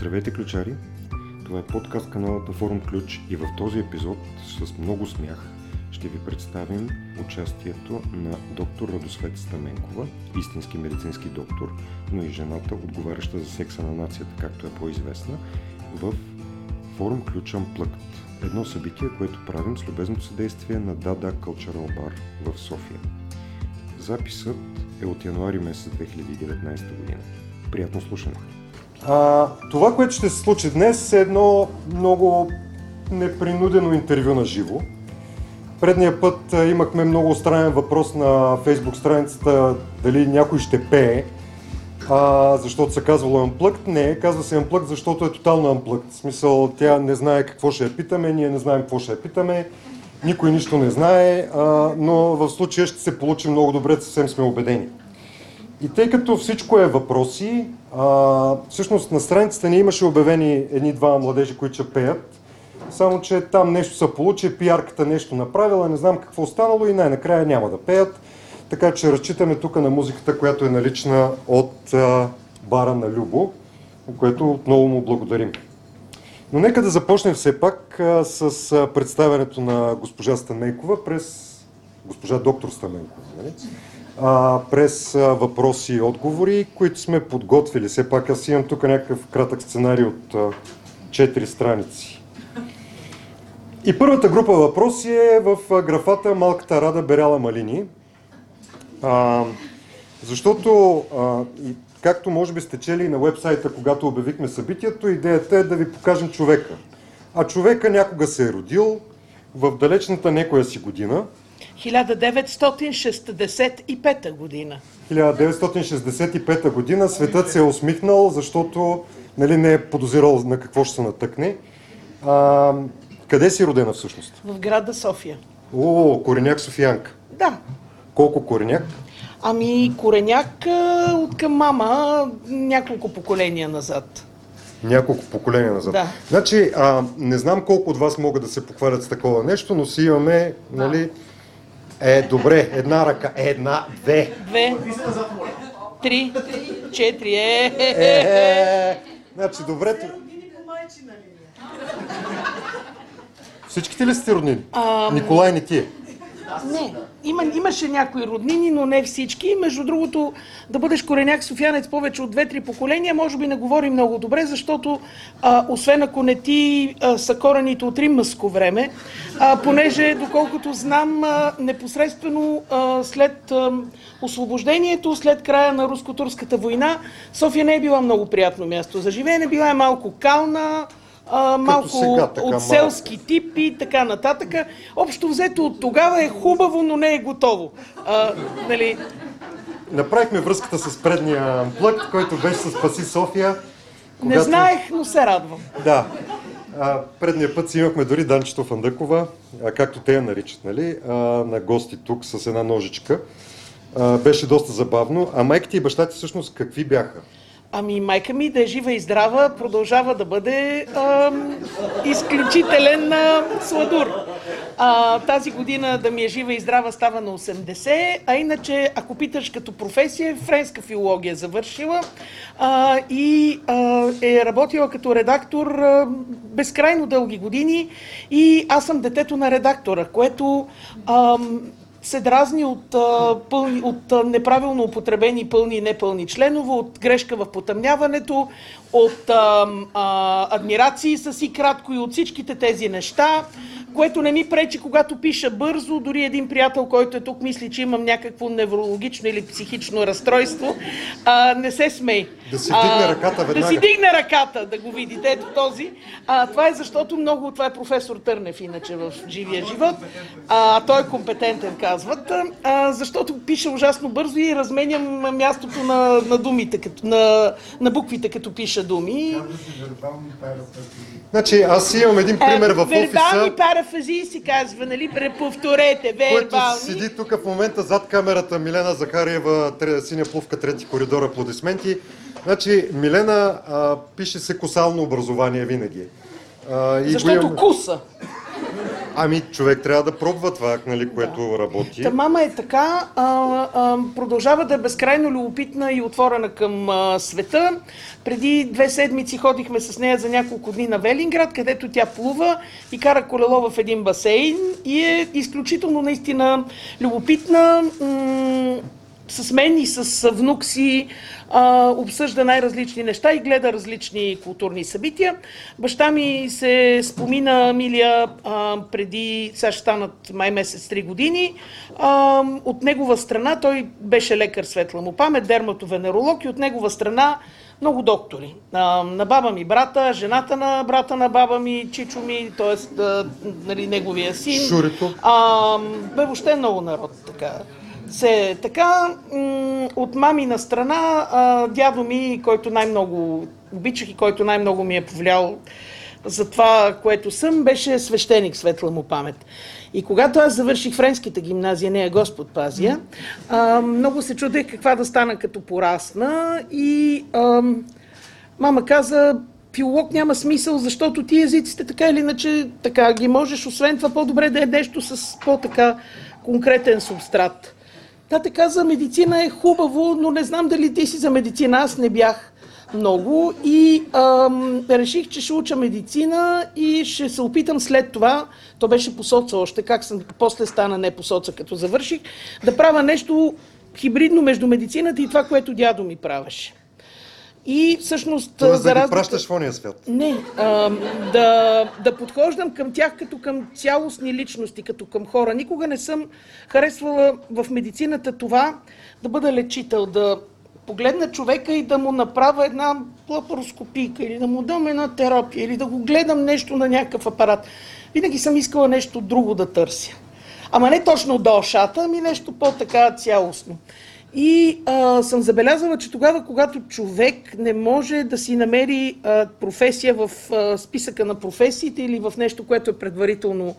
Здравейте, ключари! Това е подкаст каналата Форум Ключ и в този епизод с много смях ще ви представим участието на доктор Радосвет Стаменкова, истински медицински доктор, но и жената, отговаряща за секса на нацията, както е по-известна, в Форум Ключ Unplugged. Едно събитие, което правим с любезното съдействие на Дада Cultural Bar в София. Записът е от януари месец 2019 година. Приятно слушане! А, това, което ще се случи днес е едно много непринудено интервю на живо. Предния път имахме много странен въпрос на фейсбук страницата дали някой ще пее, а, защото се казвало Unplugged. Не, казва се Unplugged, защото е тотално Unplugged. В смисъл, тя не знае какво ще я питаме, ние не знаем какво ще я питаме, никой нищо не знае, а, но в случая ще се получи много добре, съвсем сме убедени. И тъй като всичко е въпроси, а, всъщност на страницата ни имаше обявени едни-два младежи, които ще пеят, само че там нещо се получи, пиарката нещо направила, не знам какво станало и най-накрая няма да пеят. Така че разчитаме тук на музиката, която е налична от а, бара на Любо, което отново му благодарим. Но нека да започнем все пак а, с а, представянето на госпожа Станейкова през госпожа доктор Стаменкова. Нали? А, през а, въпроси и отговори, които сме подготвили. Все пак аз имам тук някакъв кратък сценарий от 4 страници. И първата група въпроси е в графата Малката Рада Беряла Малини. А, защото, а, и, както може би сте чели на вебсайта, когато обявихме събитието, идеята е да ви покажем човека. А човека някога се е родил в далечната некоя си година, 1965 година. 1965 година светът се е усмихнал, защото нали, не е подозирал на какво ще се натъкне. А, къде си родена всъщност? В града София. О, Кореняк Софиянка. Да. Колко Кореняк? Ами, Кореняк от към мама няколко поколения назад. Няколко поколения назад. Да. Значи, а, не знам колко от вас могат да се похвалят с такова нещо, но си имаме, нали, е, добре, една ръка, една, две. Две, три, четири, е, е, Е, е. е, значи, добре. Всичките ли сте роднини? Николай не ти е. Не, има, имаше някои роднини, но не всички. Между другото, да бъдеш кореняк софиянец повече от 2-3 поколения, може би не говори много добре, защото а, освен ако не ти а, са корените от риммаско време, а, понеже, доколкото знам, а, непосредствено а, след а, освобождението, след края на руско-турската война, София не е била много приятно място за живеене, била е малко кална, а, малко сега, така, от малко. селски тип и така нататък. Общо взето от тогава е хубаво, но не е готово. А, нали, Направихме връзката с предния плък, който беше с Спаси София. Не знаех, но се радвам. Да. А, предния път си имахме дори Данчето Фандъкова, а, както те я наричат, нали, а, на гости тук с една ножичка. А, беше доста забавно. А майките и бащата всъщност какви бяха? Ами майка ми да е жива и здрава, продължава да бъде ам, изключителен а, сладур. А, тази година да ми е жива и здрава става на 80, а иначе, ако питаш като професия, френска филология завършила а, и а, е работила като редактор а, безкрайно дълги години и аз съм детето на редактора, което ам, се дразни от, а, пълни, от а, неправилно употребени пълни и непълни членове, от грешка в потъмняването, от а, а, адмирации с и кратко и от всичките тези неща, което не ми пречи, когато пиша бързо. Дори един приятел, който е тук, мисли, че имам някакво неврологично или психично разстройство. А, не се смей. Да си вдигне ръката Да веднага. си дигне ръката, да го видите. Ето този. А, това е защото много, това е професор Търнев, иначе в живия живот. А, той е компетентен, казват. А, защото пише ужасно бързо и разменям мястото на, на думите, като, на, на буквите, като пиша думи. Значи, аз имам един пример в Е, Вербални офиса, парафазии се казва, нали? Преповторете, който вербални. седи тук в момента зад камерата Милена Захариева, синя плувка, трети коридор, аплодисменти. Значи, Милена а, пише се косално образование винаги. А, и Защото имам- куса. Ами, човек трябва да пробва това, нали, което да. работи. Та мама е така, а, а, продължава да е безкрайно любопитна и отворена към а, света. Преди две седмици ходихме с нея за няколко дни на Велинград, където тя плува и кара колело в един басейн и е изключително наистина любопитна. М- с мен и с внук си а, обсъжда най-различни неща и гледа различни културни събития. Баща ми се спомина Милия а, преди, сега ще станат май месец 3 години. А, от негова страна, той беше лекар светла му памет, дерматовенеролог и от негова страна много доктори. А, на баба ми брата, жената на брата на баба ми, чичо ми, т.е. Нали, неговия син. Шурито. А, бе въобще много народ така се така. От мамина страна, дядо ми, който най-много обичах и който най-много ми е повлиял за това, което съм, беше свещеник, светла му памет. И когато аз завърших френската гимназия, нея Господ пазия, много се чудех каква да стана като порасна и мама каза, филолог няма смисъл, защото ти езиците така или иначе така ги можеш, освен това по-добре да е нещо с по-така конкретен субстрат. Тате каза, медицина е хубаво, но не знам дали ти си за медицина. Аз не бях много и ам, реших, че ще уча медицина и ще се опитам след това, то беше по соца още, как съм, после стана не по соца, като завърших, да правя нещо хибридно между медицината и това, което дядо ми правеше. И всъщност... Тоест да ги пращаш в ония свят. Не, а, да, да подхождам към тях като към цялостни личности, като към хора. Никога не съм харесвала в медицината това да бъда лечител, да погледна човека и да му направя една лапароскопика или да му дам една терапия или да го гледам нещо на някакъв апарат. Винаги съм искала нещо друго да търся. Ама не точно до ушата, ами нещо по-така цялостно. И а, съм забелязала, че тогава, когато човек не може да си намери а, професия в а, списъка на професиите или в нещо, което е предварително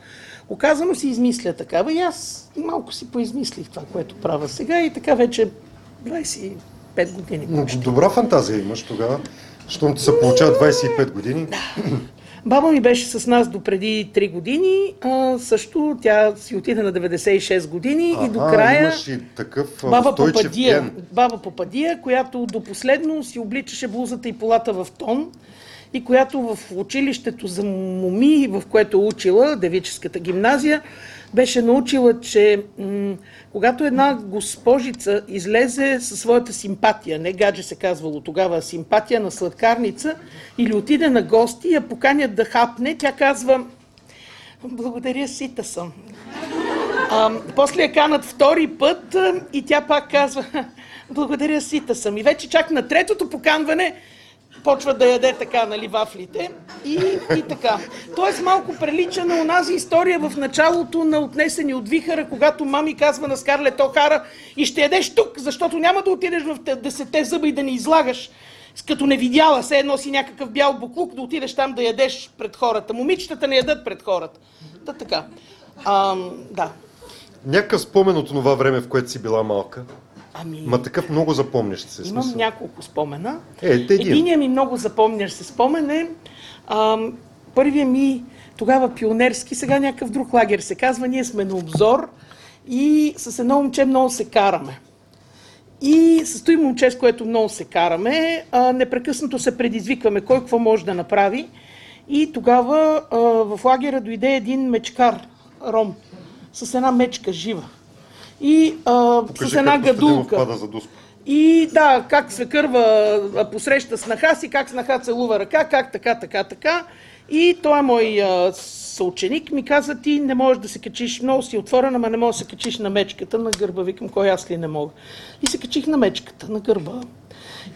оказано, си измисля такава. И аз малко си поизмислих това, което правя сега и така вече 25 години. Почти. Добра фантазия имаш тогава, щом ти се получава 25 години. Баба ми беше с нас до преди 3 години. А, също тя си отиде на 96 години а, и до края... и такъв баба Попадия, ген. баба Попадия, която до последно си обличаше блузата и полата в тон и която в училището за моми, в което учила, девическата гимназия, беше научила, че м- когато една госпожица излезе със своята симпатия, не гадже се казвало тогава, симпатия на сладкарница, или отиде на гости я поканят да хапне, тя казва, благодаря, сита съм. А, после я канат втори път и тя пак казва, благодаря, сита съм. И вече чак на третото поканване почва да яде така, нали, вафлите и, и така. Тоест малко прилича на онази история в началото на Отнесени от вихара, когато мами казва на Скарлет Охара и ще ядеш тук, защото няма да отидеш в десете зъба и да ни излагаш като не видяла, се едно си някакъв бял буклук, да отидеш там да ядеш пред хората. Момичетата не ядат пред хората. Та така. А, да. Някакъв спомен от това време, в което си била малка? Ами... Ма такъв много запомнящ се Имам смисъл. няколко спомена. Е, един. Единият ми много запомнящ се спомен е ам, първият ми тогава пионерски, сега някакъв друг лагер се казва, ние сме на обзор и с едно момче много се караме. И с той момче, с което много се караме, а, непрекъснато се предизвикваме кой какво може да направи. И тогава а, в лагера дойде един мечкар, ром, с една мечка жива и а, с една гадулка. И да, как се кърва посреща снаха си, как снаха целува ръка, как така, така, така. И той мой а, съученик ми каза, ти не можеш да се качиш, много си отворена, ама не можеш да се качиш на мечката на гърба. Викам, кой аз ли не мога. И се качих на мечката, на гърба.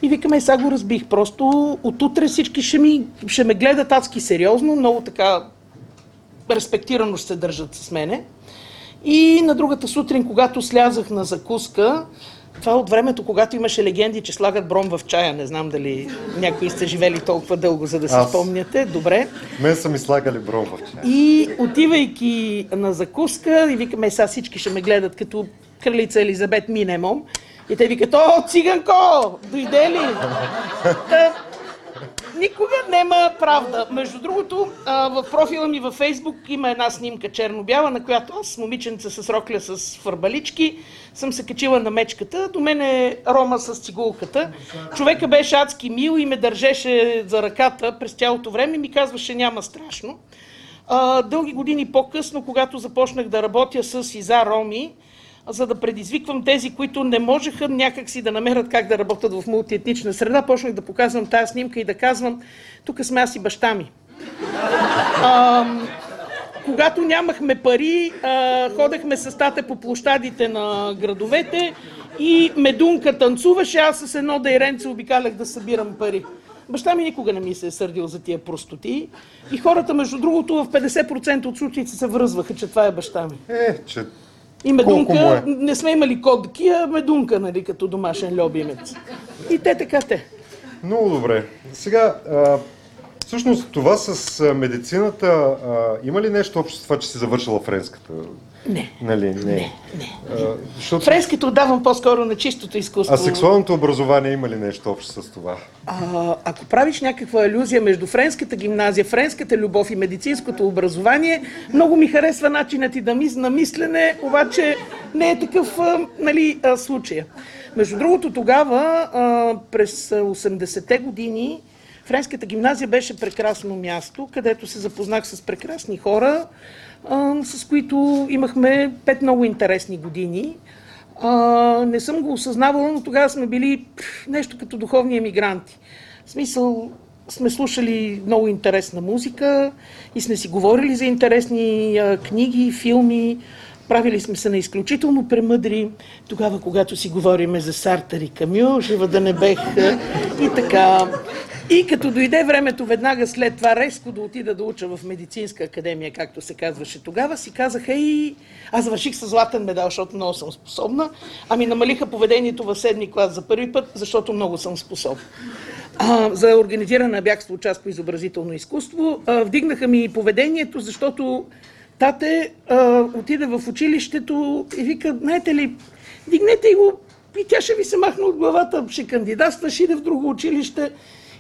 И викаме, сега го разбих. Просто от утре всички ще, ми, ще ме гледат адски сериозно, много така респектирано ще се държат с мене. И на другата сутрин, когато слязах на закуска, това е от времето, когато имаше легенди, че слагат бром в чая. Не знам дали някои сте живели толкова дълго, за да си спомняте. Добре. Мен са ми слагали бром в чая. И отивайки на закуска, и викаме, сега всички ще ме гледат като кралица Елизабет Минемом. И те викат, о, циганко, дойде ли? Та, никога нема правда. Между другото, в профила ми във Фейсбук има една снимка черно-бяла, на която аз момиченца с рокля с фарбалички съм се качила на мечката. До мен е Рома с цигулката. Човека беше адски мил и ме държеше за ръката през цялото време и ми казваше няма страшно. Дълги години по-късно, когато започнах да работя с Иза Роми, за да предизвиквам тези, които не можеха някакси да намерят как да работят в мултиетнична среда, почнах да показвам тази снимка и да казвам, тук сме аз и баща ми. А, когато нямахме пари, а, ходехме с тата по площадите на градовете и Медунка танцуваше, аз с едно дайренце обикалях да събирам пари. Баща ми никога не ми се е сърдил за тия простоти. И хората, между другото, в 50% от случаите се връзваха, че това е баща ми. Е, че И медунка, е? не сме имали кодки, а медунка, нали, като домашен любимец. И те така те. Много добре. Сега, а, всъщност това с медицината, а, има ли нещо общо с това, че си завършила френската? Не. Нали, не. Не, не. А, защото... Фреските отдавам по-скоро на чистото изкуство. А сексуалното образование има ли нещо общо с това? А, ако правиш някаква алюзия между френската гимназия, френската любов и медицинското образование, много ми харесва начинът ти да мис, на мислене, обаче не е такъв а, нали, а, случая. Между другото, тогава, а, през а, 80-те години, Френската гимназия беше прекрасно място, където се запознах с прекрасни хора, с които имахме пет много интересни години. Не съм го осъзнавала, но тогава сме били нещо като духовни емигранти. В смисъл, сме слушали много интересна музика и сме си говорили за интересни книги, филми. Правили сме се на изключително премъдри. Тогава, когато си говориме за Сартър и Камю, жива да не бех и така. И като дойде времето веднага след това резко да отида да уча в медицинска академия, както се казваше тогава, си казаха и аз завърших с златен медал, защото много съм способна, ами намалиха поведението в седми клас за първи път, защото много съм способна. А, за организиране на бягство част по изобразително изкуство. А, вдигнаха ми поведението, защото тате а, отиде в училището и вика, знаете ли, дигнете го, и тя ще ви се махне от главата, ще кандидатства, ще иде в друго училище.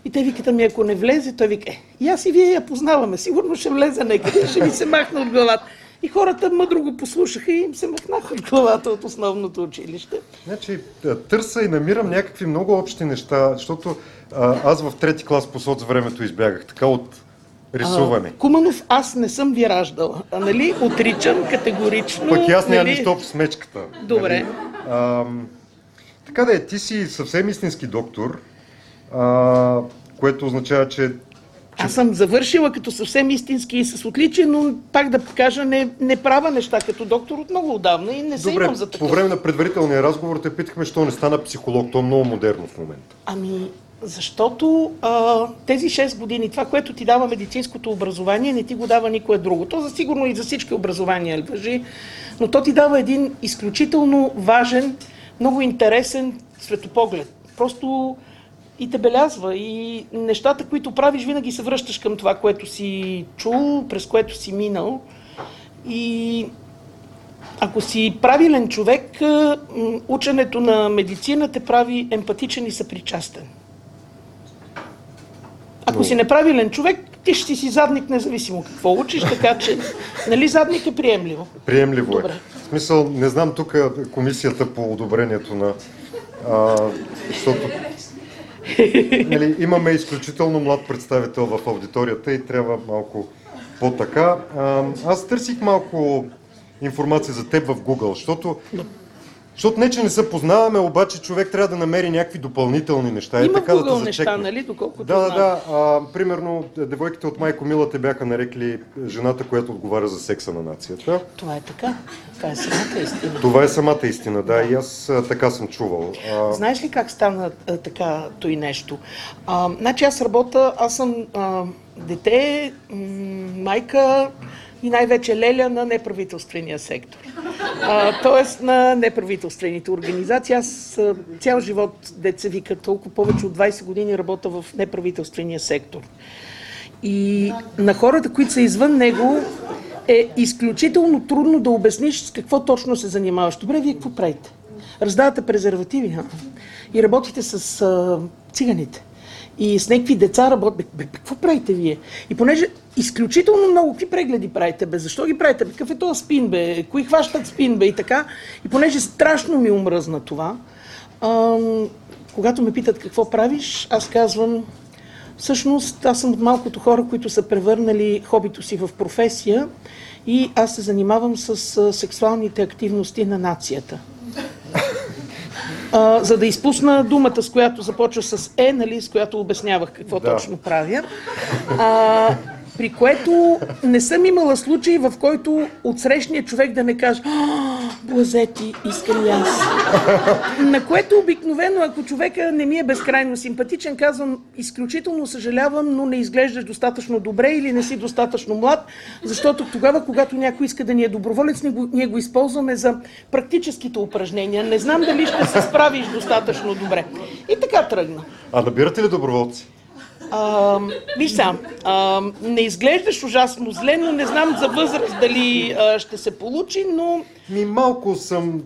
И те викат, ами ако не влезе, той вика, е, и аз и вие я познаваме, сигурно ще влезе някъде, ще ви се махне от главата. И хората мъдро го послушаха и им се махнаха от главата от основното училище. Значи, а, търса и намирам някакви много общи неща, защото а, аз в трети клас по соц времето избягах, така от рисуване. А, Куманов, аз не съм ви раждала. А, нали? Отричам категорично. Пък и аз нямам нали? нищо общо с мечката. Добре. Нали? Ам, така да е, ти си съвсем истински доктор, а, което означава, че Аз съм завършила като съвсем истински и с отличие, но пак да кажа, не, не правя неща като доктор от много отдавна и не се Добре, имам за по такъв. време на предварителния разговор те питахме, що не стана психолог. То е много модерно в момента. Ами, защото а, тези 6 години, това, което ти дава медицинското образование, не ти го дава никое друго. То за сигурно и за всички образования въжи, но то ти дава един изключително важен, много интересен светопоглед. Просто и те белязва. И нещата, които правиш, винаги се връщаш към това, което си чул, през което си минал. И ако си правилен човек, ученето на медицина те прави емпатичен и съпричастен. Ако си неправилен човек, ти ще си си задник, независимо какво учиш, така че, нали, задник е приемливо. Приемливо Добре. е. В смисъл, не знам тук комисията по одобрението на... А, защото нали, имаме изключително млад представител в аудиторията и трябва малко по-така. Аз търсих малко информация за теб в Google, защото, защото не, че не се познаваме, обаче човек трябва да намери някакви допълнителни неща. Има така да те Google неща, зачекне. нали, доколкото Да, да, да. А, примерно, девойките от Майко Мила те бяха нарекли жената, която отговаря за секса на нацията. Това е така. Това е самата истина. Това е самата истина, да, и аз а, така съм чувал. А, Знаеш ли как стана а, така той нещо? А, значи аз работя, аз съм а, дете, м- майка и най-вече леля на неправителствения сектор. Тоест на неправителствените организации. Аз цял живот, деца вика, толкова повече от 20 години работя в неправителствения сектор. И на хората, които са извън него, е изключително трудно да обясниш с какво точно се занимаваш. Добре, вие какво правите? Раздавате презервативи, а? И работите с а, циганите. И с някакви деца бе, какво правите вие? И понеже изключително много какви прегледи правите, бе, защо ги правите? Какъв е този спин, бе? Кои хващат спин, бе? И така. И понеже страшно ми омръзна това, ам, когато ме питат какво правиш, аз казвам, всъщност аз съм от малкото хора, които са превърнали хобито си в професия и аз се занимавам с сексуалните активности на нацията. А, за да изпусна думата, с която започва с Е, нали, с която обяснявах какво Да. точно правя. А, при което не съм имала случай, в който отсрещния човек да не каже «А, Блазети, искам и аз. На което обикновено, ако човека не ми е безкрайно симпатичен, казвам изключително съжалявам, но не изглеждаш достатъчно добре или не си достатъчно млад, защото тогава, когато някой иска да ни е доброволец, ние го, ние го използваме за практическите упражнения. Не знам дали ще се справиш достатъчно добре. И така тръгна. А набирате ли доброволци? А, виж сам, а, не изглеждаш ужасно зле, но не знам за възраст дали а, ще се получи, но Ми малко съм,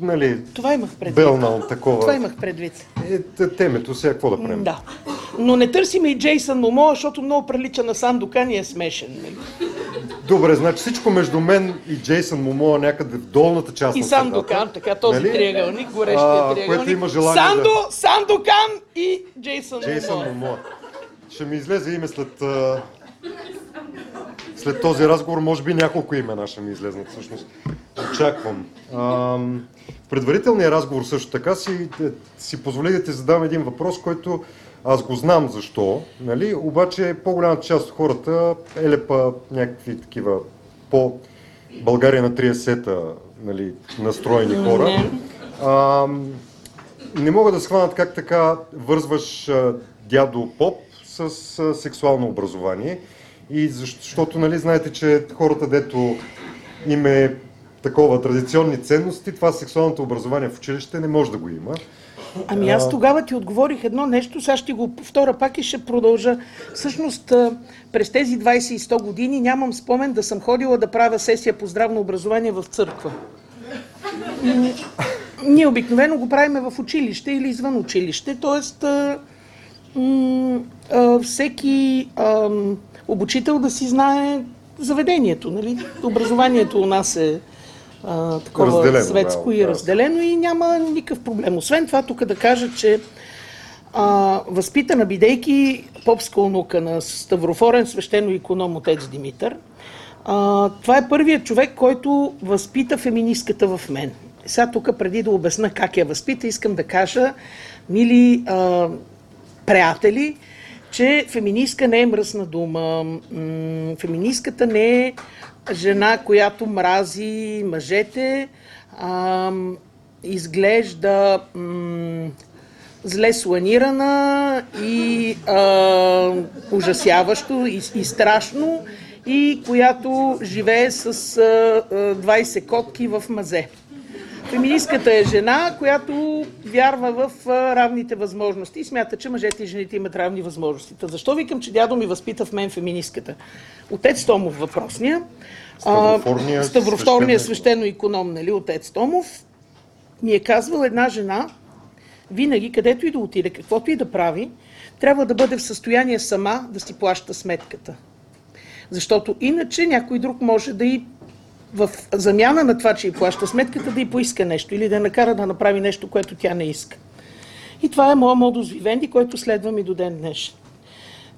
нали, това имах предвид. белнал такова. Това имах предвид. Е, темето, сега какво да правим? Да. Но не търсиме и Джейсън Момо, защото много прилича на Сандокан и е смешен. нали? Добре, значи всичко между мен и Джейсън Момоа някъде в долната част И на Сандокан, средата. така, този Нали? триъгълник, горещия А, триъгълник. което има желание Сандо, да- Сандокан и Джейсън, Джейсън Момо. Момоа. Ще ми излезе име след... а, След този разговор, може би няколко имена ще ми излезнат всъщност. Очаквам. Ам, В предварителния разговор също така си, е, си позволих да ти задам един въпрос, който аз го знам защо, нали? обаче по-голямата част от хората елепа някакви такива по България на 30-та нали, настроени хора. Ам, не могат да схванат как така вързваш а, дядо Поп с а, сексуално образование. И защ- защото, нали, знаете, че хората, дето им е такова традиционни ценности, това сексуалното образование в училище не може да го има. Ами аз тогава ти отговорих едно нещо, сега ще го повторя пак и ще продължа. Всъщност през тези 20 и 100 години нямам спомен да съм ходила да правя сесия по здравно образование в църква. Ние обикновено го правиме в училище или извън училище, т.е. всеки обучител да си знае заведението. Нали? Образованието у нас е а, такова Разделено, светско да, и да. разделено и няма никакъв проблем. Освен това, тук да кажа, че а, възпитана бидейки попска онука на Ставрофорен свещено иконом отец Димитър, а, това е първият човек, който възпита феминистката в мен. Сега тук, преди да обясна как я възпита, искам да кажа, мили а, приятели, че феминистка не е мръсна дума. Феминистката не е жена, която мрази мъжете, а, изглежда м, зле сланирана и а, ужасяващо и, и страшно и която живее с а, а, 20 котки в мазе. Феминистката е жена, която вярва в равните възможности и смята, че мъжете и жените имат равни възможности. Та защо викам, че дядо ми възпита в мен феминистката? Отец Томов въпросния. а, Ставрофорния Ставрофорния свещеник. свещено иконом, нали, отец Томов, ми е казвал една жена, винаги, където и да отиде, каквото и да прави, трябва да бъде в състояние сама да си плаща сметката. Защото иначе някой друг може да и в замяна на това, че й плаща сметката, да й поиска нещо или да я накара да направи нещо, което тя не иска. И това е моят модус вивенди, който следвам и до ден днешен.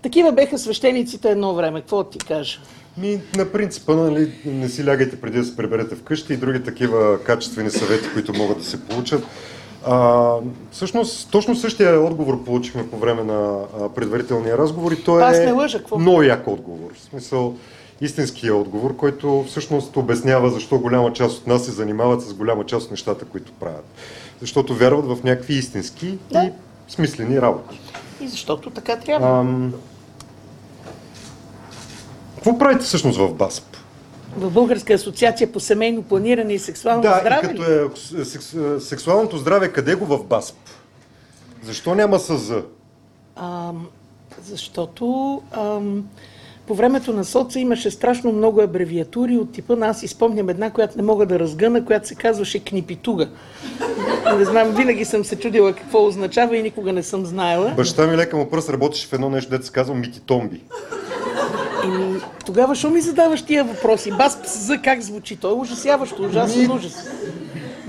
Такива беха свещениците едно време. Какво ти кажа? Ми, на принципа, нали, не си лягайте преди да се приберете вкъщи и други такива качествени съвети, които могат да се получат. А, всъщност, точно същия отговор получихме по време на предварителния разговор и той Аз е не лъжа, какво? много як отговор. В смисъл, истинския отговор, който всъщност обяснява защо голяма част от нас се занимават с голяма част от нещата, които правят. Защото вярват в някакви истински Да. и смислени работи. И защото така трябва. Ам... Какво правите всъщност в БАСП? В Българска асоциация по семейно планиране и сексуално Да, здраве. и като е секс, сексуалното здраве, къде го в БАСП? Защо няма СЗ? Ам, защото ам, по времето на соца имаше страшно много абревиатури от типа на аз си спомням една, която не мога да разгъна, която се казваше Книпитуга. Не знам, винаги съм се чудила какво означава и никога не съм знаела. Баща ми лека му пръст работеше в едно нещо, дето се казва Мититомби. И тогава що ми задаваш тия въпроси? Бас за как звучи? Той е ужасяващо, ужасен ужас.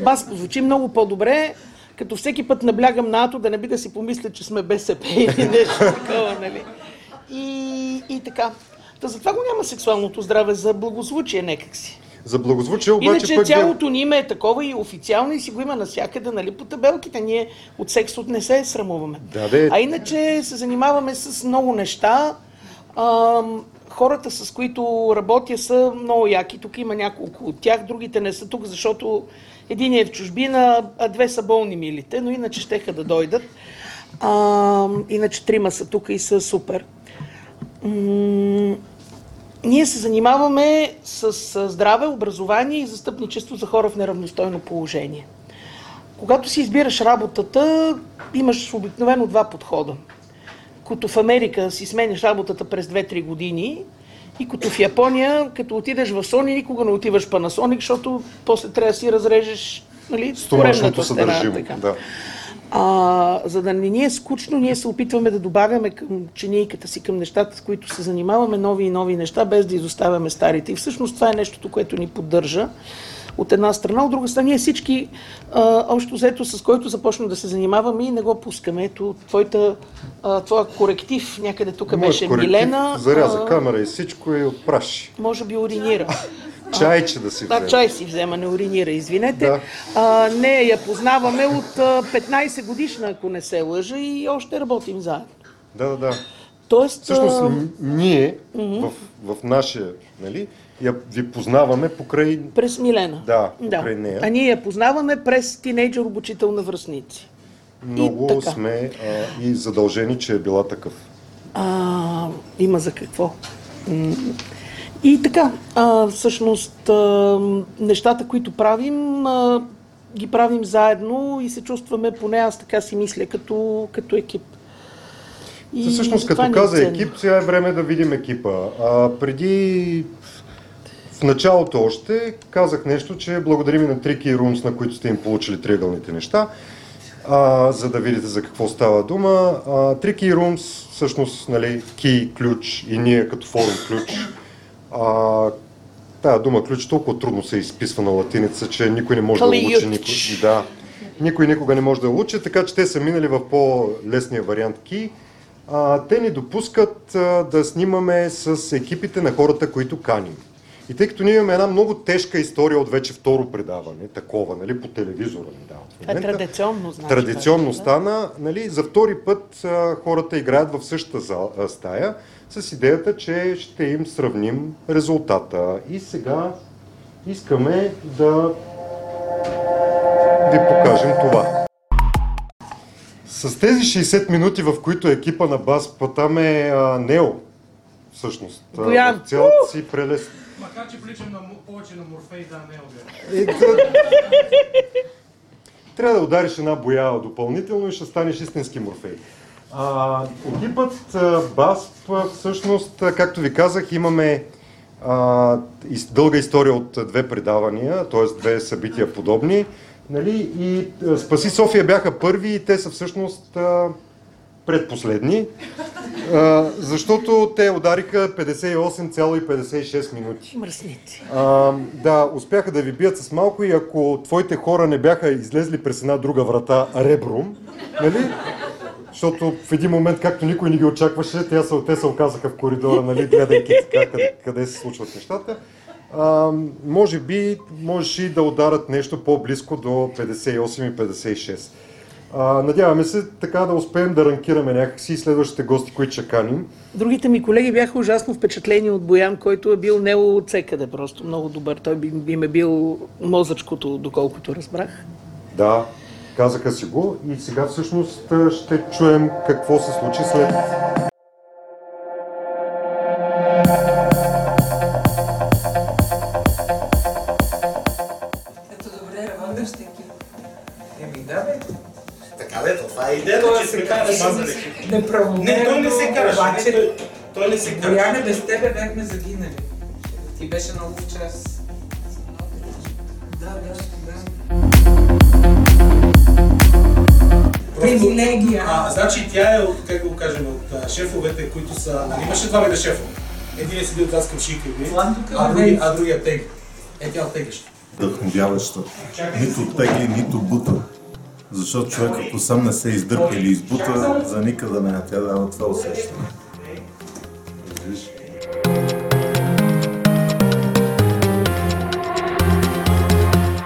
Бас звучи много по-добре, като всеки път наблягам на ато, да не би да си помисля, че сме БСП или нещо такова, нали? И, и така. Та затова го няма сексуалното здраве за благозвучие някакси. За благозвучие обаче Иначе пък... цялото ни име е такова и официално и си го има навсякъде, нали, по табелките. Ние от секс от не се срамуваме. Да, де. А иначе се занимаваме с много неща. Ам, хората, с които работя, са много яки. Тук има няколко от тях, другите не са тук, защото един е в чужбина, а две са болни милите, но иначе щеха да дойдат. Ам, иначе трима са тук и са супер. Ние се занимаваме с здраве, образование и застъпничество за хора в неравностойно положение. Когато си избираш работата, имаш обикновено два подхода. Като в Америка си сменяш работата през 2-3 години и като в Япония, като отидеш в Sony, никога не отиваш Panasonic, защото после трябва да си разрежеш нали, стена, така. Да. А, за да не ни е скучно, ние се опитваме да добавяме към чинийката си, към нещата, с които се занимаваме, нови и нови неща, без да изоставяме старите. И всъщност това е нещото, което ни поддържа от една страна. От друга страна, ние всички, а, общо взето, с който започнем да се занимаваме и не го пускаме. Ето, твоята, а, твоя коректив някъде тук Моят беше коректив Милена. Заряза а, камера и всичко и отпраши. Може би уринира. Чайче да си А, вземе. чай си взема, не уринира, извинете. Да. А, не, я познаваме от а, 15 годишна, ако не се лъжа, и още работим заедно. Да, да, да. Тоест, Всъщност, ние в, в нашия, нали, я ви познаваме покрай... през Милена. Да, покрай нея. А ние я познаваме през тинейджър обучител на връзници. Много така. сме а, и задължени, че е била такъв. А, има за какво. И така, а, всъщност, а, нещата, които правим, а, ги правим заедно и се чувстваме, поне аз така си мисля, като, като екип. Та всъщност, като е каза ценно. екип, сега е време да видим екипа. А, преди в началото още казах нещо, че благодарим и на Трики и Румс, на които сте им получили триъгълните неща, а, за да видите за какво става дума. Трики и Румс, всъщност, нали, ки, ключ и ние като форум ключ. А, тая дума ключ толкова трудно се изписва на латиница, че никой не може да я Калиют. учи. Никой, да, никой никога не може да учи, така че те са минали в по-лесния вариант ки. А, те ни допускат а, да снимаме с екипите на хората, които каним. И тъй като ние имаме една много тежка история от вече второ предаване, такова, нали, по телевизора ни дават в е момента. традиционно, значи. Традиционно да. стана, нали, за втори път а, хората играят в същата зал, а, стая с идеята, че ще им сравним резултата. И сега искаме да ви покажем това. С тези 60 минути, в които екипа на Бас, па там е а, Нео, всъщност, Боян. в цялата си прелест. Макар че приличам на, повече на Морфей, да, не е. Е, да. Трябва да удариш една боя допълнително и ще станеш истински морфей. А, екипът БАСП, всъщност, както ви казах, имаме а, из- дълга история от две предавания, т.е. две събития подобни. Нали? И Спаси София бяха първи и те са всъщност а, предпоследни, а, защото те удариха 58,56 минути. Мръсници. А, да, успяха да ви бият с малко и ако твоите хора не бяха излезли през една друга врата, ребром, нали? Защото в един момент, както никой не ги очакваше, те се, те се оказаха в коридора, нали, гледайки така къде, къде се случват нещата. А, може би можеше и да ударат нещо по-близко до 58 и 56. А, надяваме се така да успеем да ранкираме някакси и следващите гости, които ще каним. Другите ми колеги бяха ужасно впечатлени от Боян, който е бил нео от всекъде, просто много добър. Той би, би ме бил мозъчкото, доколкото разбрах. Да, казаха си го и сега всъщност ще чуем какво се случи след. Като добре работещ екип. Еми да, бе. Така бе, то това е каже неправомерно. Не, той не се каже. Обаче, Той не се качва. Бояне, без тебе бяхме загинали. Ти беше много в час. Да, да, да. Привилегия. А, значи тя е от, как го кажем, от а, шефовете, които са... Нали, имаше два вида шефове. Един е седи от вас към шика и Ладно, а, други, а другия тегли. Е, тя оттегляща. вдъхновяваща. Нито тегли, нито бута. Защото човек, ако сам не се издърпа или избута, за никъде не тя дава това усещане. Виж?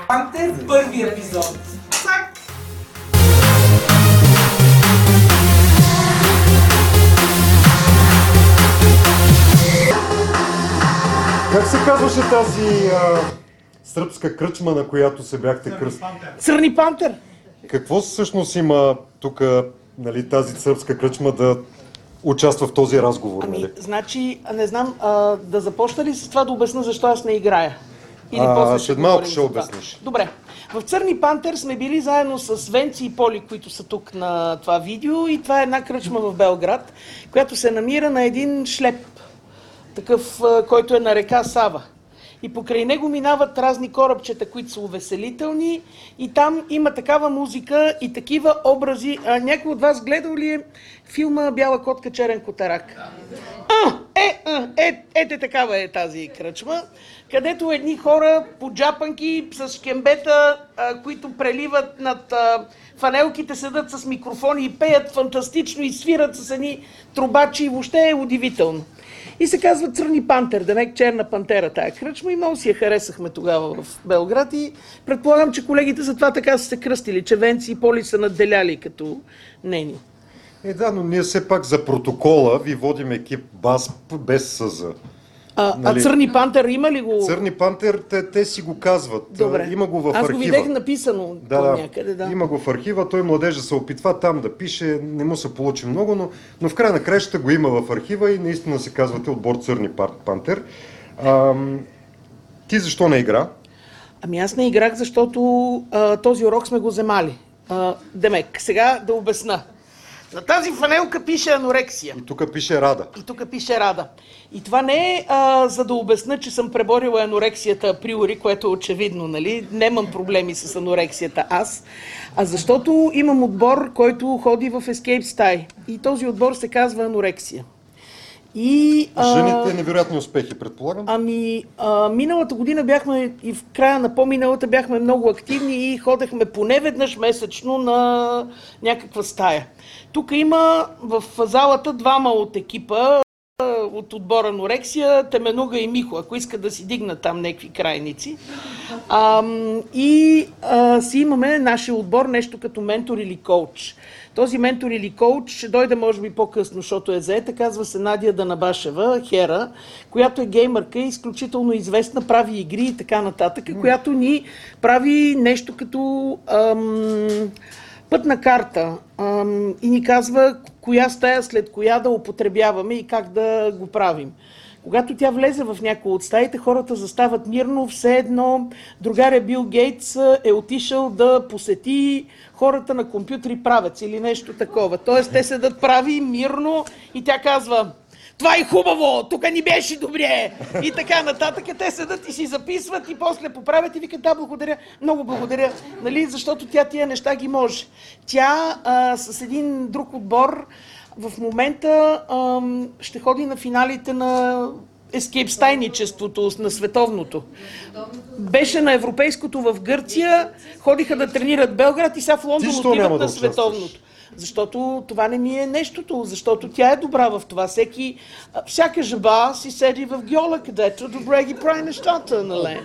Пантер, първи епизод. Как се казваше тази а, сръбска кръчма, на която се бяхте кръст? Църни пантер. Какво всъщност има тук нали, тази сръбска кръчма да участва в този разговор? Ами, Нали? значи, не знам, а, да започна ли с това да обясна защо аз не играя? Или А, после след малко ще обясниш. Добре. В Църни пантер сме били заедно с Венци и Поли, които са тук на това видео. И това е една кръчма в Белград, която се намира на един шлеп. Такъв, който е на река Сава. И покрай него минават разни корабчета, които са увеселителни. И там има такава музика и такива образи. А, някой от вас гледал ли е филма Бяла котка, черен котарак? А, е, а, е, ете такава е тази кръчма, където едни хора по джапанки с шкембета, а, които преливат над а, фанелките, седат с микрофони и пеят фантастично и свират с едни трубачи и въобще е удивително. И се казва Църни пантер, Денек черна пантера тая кръчма и много си я харесахме тогава в Белград и предполагам, че колегите за това така са се кръстили, че Венци и Поли са надделяли като нени. Е, да, но ние все пак за протокола ви водим екип БАС без СЗ. А, Нали? а Църни пантер има ли го? Църни пантер, те, те си го казват. Добре. Има го в Аз архива. го видях написано Да, някъде, да. Има го в архива, той младежа се опитва там да пише, не му се получи много, но, но в края на краищата го има в архива и наистина се казвате отбор Църни пантер. Ам, ти защо не игра? Ами аз не играх, защото а, този урок сме го вземали. А, Демек, сега да обясна. На тази фанелка пише анорексия. И тук пише Рада. И тук пише Рада. И това не е а, за да обясна, че съм преборила анорексията априори, което е очевидно, нали? Нямам проблеми с анорексията аз, а защото имам отбор, който ходи в Escape стаи. И този отбор се казва анорексия. И, а, Жените невероятни успехи, предполагам. Ами, а, миналата година бяхме и в края на по-миналата бяхме много активни и ходехме поне веднъж месечно на някаква стая. Тук има в залата двама от екипа, а, от отбора Норексия, Теменуга и Михо, ако искат да си дигнат там някакви крайници. Ам, и а, си имаме нашия отбор нещо като ментор или коуч. Този ментор или коуч ще дойде може би по-късно, защото е заета. Казва се Надя Данабашева, Хера, която е геймърка, изключително известна, прави игри и така нататък, която ни прави нещо като ам, пътна карта ам, и ни казва коя стая след коя да употребяваме и как да го правим. Когато тя влезе в някои от стаите, хората застават мирно, все едно другаря Бил Гейтс е отишъл да посети хората на компютри правец или нещо такова. Тоест те седат прави мирно и тя казва това е хубаво, тук ни беше добре и така нататък. Те седат и си записват и после поправят и викат да, благодаря, много благодаря, нали, защото тя тия неща ги може. Тя а, с един друг отбор в момента ам, ще ходи на финалите на Escape стайничеството на световното. Беше на европейското в Гърция, ходиха да тренират Белград и сега в Лондон отиват да на световното. Защото това не ми е нещото, защото тя е добра в това. Всеки, всяка жаба си седи в гьола, където добре ги прави нещата, нали?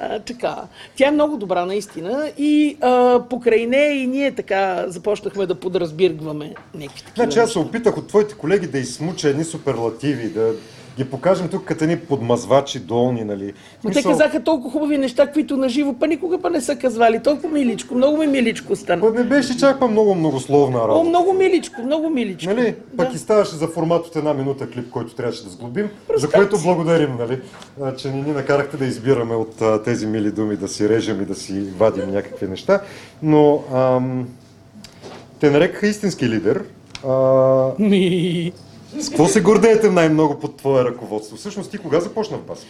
А, така. Тя е много добра, наистина. И а, покрай нея и ние така започнахме да подразбиргваме някакви такива Значи аз се опитах от твоите колеги да измуча едни суперлативи, да ги покажем тук като едни подмазвачи долни, нали. Но те казаха толкова хубави неща, които на живо, па никога па не са казвали. Толкова миличко, много ми миличко стана. па Не беше чак па много многословна О, работа. много миличко, много миличко. Нали? Пък Да. и ставаше за формат от една минута клип, който трябваше да сглобим, за Представете което благодарим, нали? Че не ни накарахте да избираме от а, тези мили думи, да си режем и да си вадим някакви неща. Но ам, те нарекаха истински лидер. А. С какво се гордеете най-много под твое ръководство? Всъщност ти кога започна в БАС?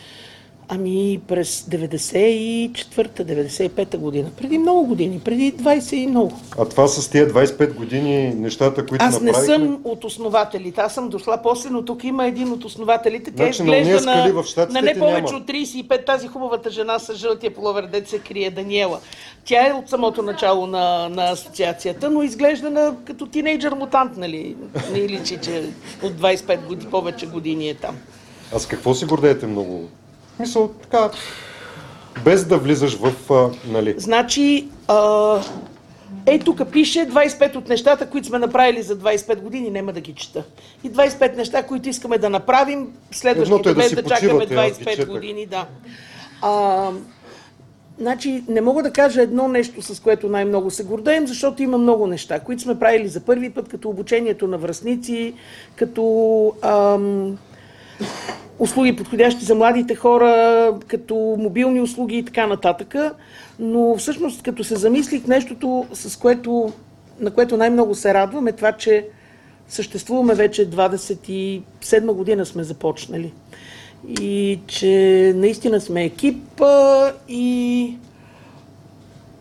Ами през 94-та, 95-та година. Преди много години, преди 20 и много. А това с тия 25 години нещата, които Аз не направихме... съм от основателите. Аз съм дошла после, но тук има един от основателите. Тя Значи, на изглежда на, в на не повече няма. от 35. Тази хубавата жена с жълтия половер, дет се крие, Даниела. Тя е от самото начало на, на асоциацията, но изглежда на, като тинейджър мутант, нали? Не личи, че от 25 години, повече години е там. А с какво се гордеете много? Мисъл, така, без да влизаш в, а, нали... Значи, а, ей тук пише 25 от нещата, които сме направили за 25 години, няма да ги чета. И 25 неща, които искаме да направим следващите е да да чакаме почивате, аз ги 25 четах. години. Да. А, значи, не мога да кажа едно нещо, с което най-много се гордеем, защото има много неща, които сме правили за първи път, като обучението на връзници, като ам, услуги подходящи за младите хора, като мобилни услуги и така нататък. Но всъщност, като се замислих нещото, с което, на което най-много се радвам, е това, че съществуваме вече 27 година сме започнали. И че наистина сме екип и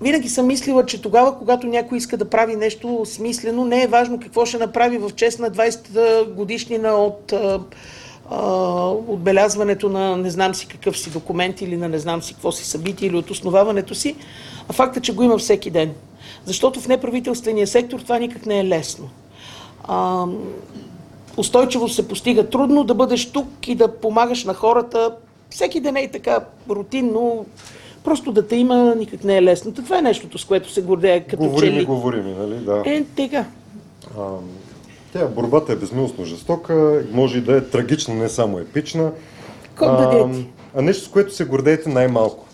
винаги съм мислила, че тогава, когато някой иска да прави нещо смислено, не е важно какво ще направи в чест на 20-та годишнина от отбелязването на не знам си какъв си документ или на не знам си какво си събитие или от основаването си, а факта, че го има всеки ден. Защото в неправителствения сектор това никак не е лесно. А, устойчивост се постига трудно, да бъдеш тук и да помагаш на хората. Всеки ден е и така рутинно, просто да те има никак не е лесно. Това е нещото, с което се гордея като Говорим че ли. говорим, нали? Да. Е, тега. Тя борбата е безмилостно жестока, може и да е трагична, не само епична. А? А нещо, с което се гордеете най-малко.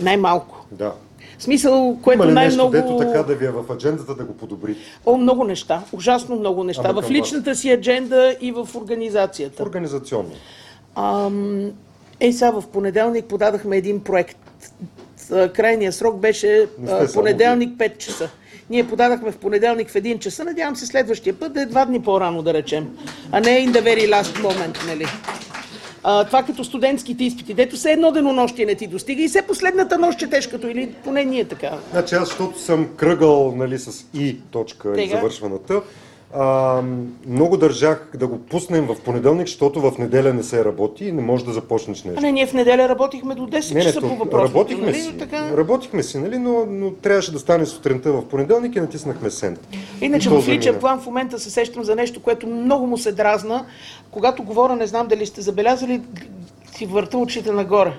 Най-малко. Да. В смисъл, което Има ли най-много... нещо, дето така да ви е в аджендата да го подобри? О, много неща. Ужасно много неща. Ама в личната си адженда и в организацията. Организационно. Ам, е, сега в понеделник подадахме един проект. Крайният срок беше понеделник 5 часа. Ние подадахме в понеделник в 1 часа. Надявам се следващия път да е два дни по-рано, да речем. А не in the very last moment, нали? А, това като студентските изпити, дето се едно денонощие не ти достига и все последната нощ четеш като или поне ние така. Значи аз, защото съм кръгъл нали, с и точка и Тега. завършваната, а, много държах да го пуснем в понеделник, защото в неделя не се работи и не може да започнеш А нещо. не, ние в неделя работихме до 10 Не, не, часа то, по въпроса. работихме нали? си, Така... работихме си, нали, но, но трябваше да стане сутринта в понеделник и натиснахме сен. Иначе в личен план в момента се сещам за нещо, което много му се дразна. Когато говоря, не знам дали сте забелязали, си върта очите нагоре.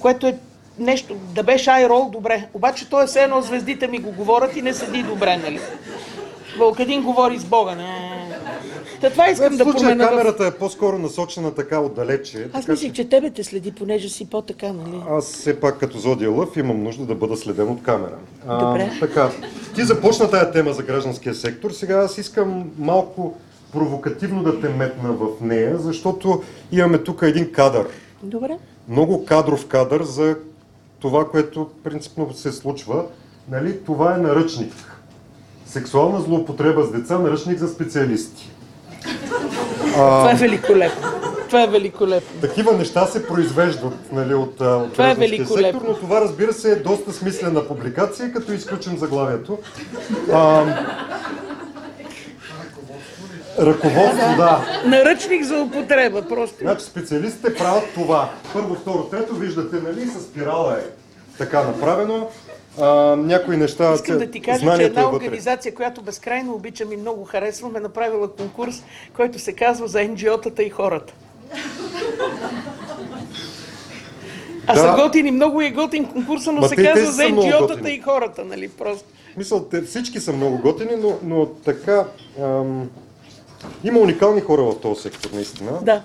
Което е нещо, да беше айрол, добре. Обаче то е все едно звездите ми го говорят и не седи добре, нали? Вълкадин говори с Бога. Не. Та това искам в да случая променя. в- камерата е по-скоро насочена така отдалече. Аз така мислих, че тебе те следи, понеже си по-така, нали? Аз все пак като Зодия Лъв имам нужда да бъда следен от камера. А, Добре. Така, ти започна тая тема за гражданския сектор. Сега аз искам малко провокативно да те метна в нея, защото имаме тук един кадър. Добре. Много кадров кадър за това, което принципно се случва. Нали? Това е наръчник. Сексуална злоупотреба с деца, наръчник за специалисти. Това е великолепно. Това е великолепно. Такива неща се произвеждат нали, от, от Това е сектор, но това разбира се е доста смислена публикация, като изключим заглавието. А, ръководство, да. Наръчник за употреба, просто. Значи специалистите правят това. Първо, второ, трето, виждате, нали, с спирала е така направено. А, някои неща, Искам да ти кажа, че една е организация, която безкрайно обичам и много харесвам, е направила конкурс, който се казва за NGO-тата и хората. А Да. са готини, много е готин конкурса, но Ма се те- те казва са за готини. и хората, нали, просто. Мисъл, те, всички са много готини, но, но така... Ам, има уникални хора в този сектор, наистина. Да.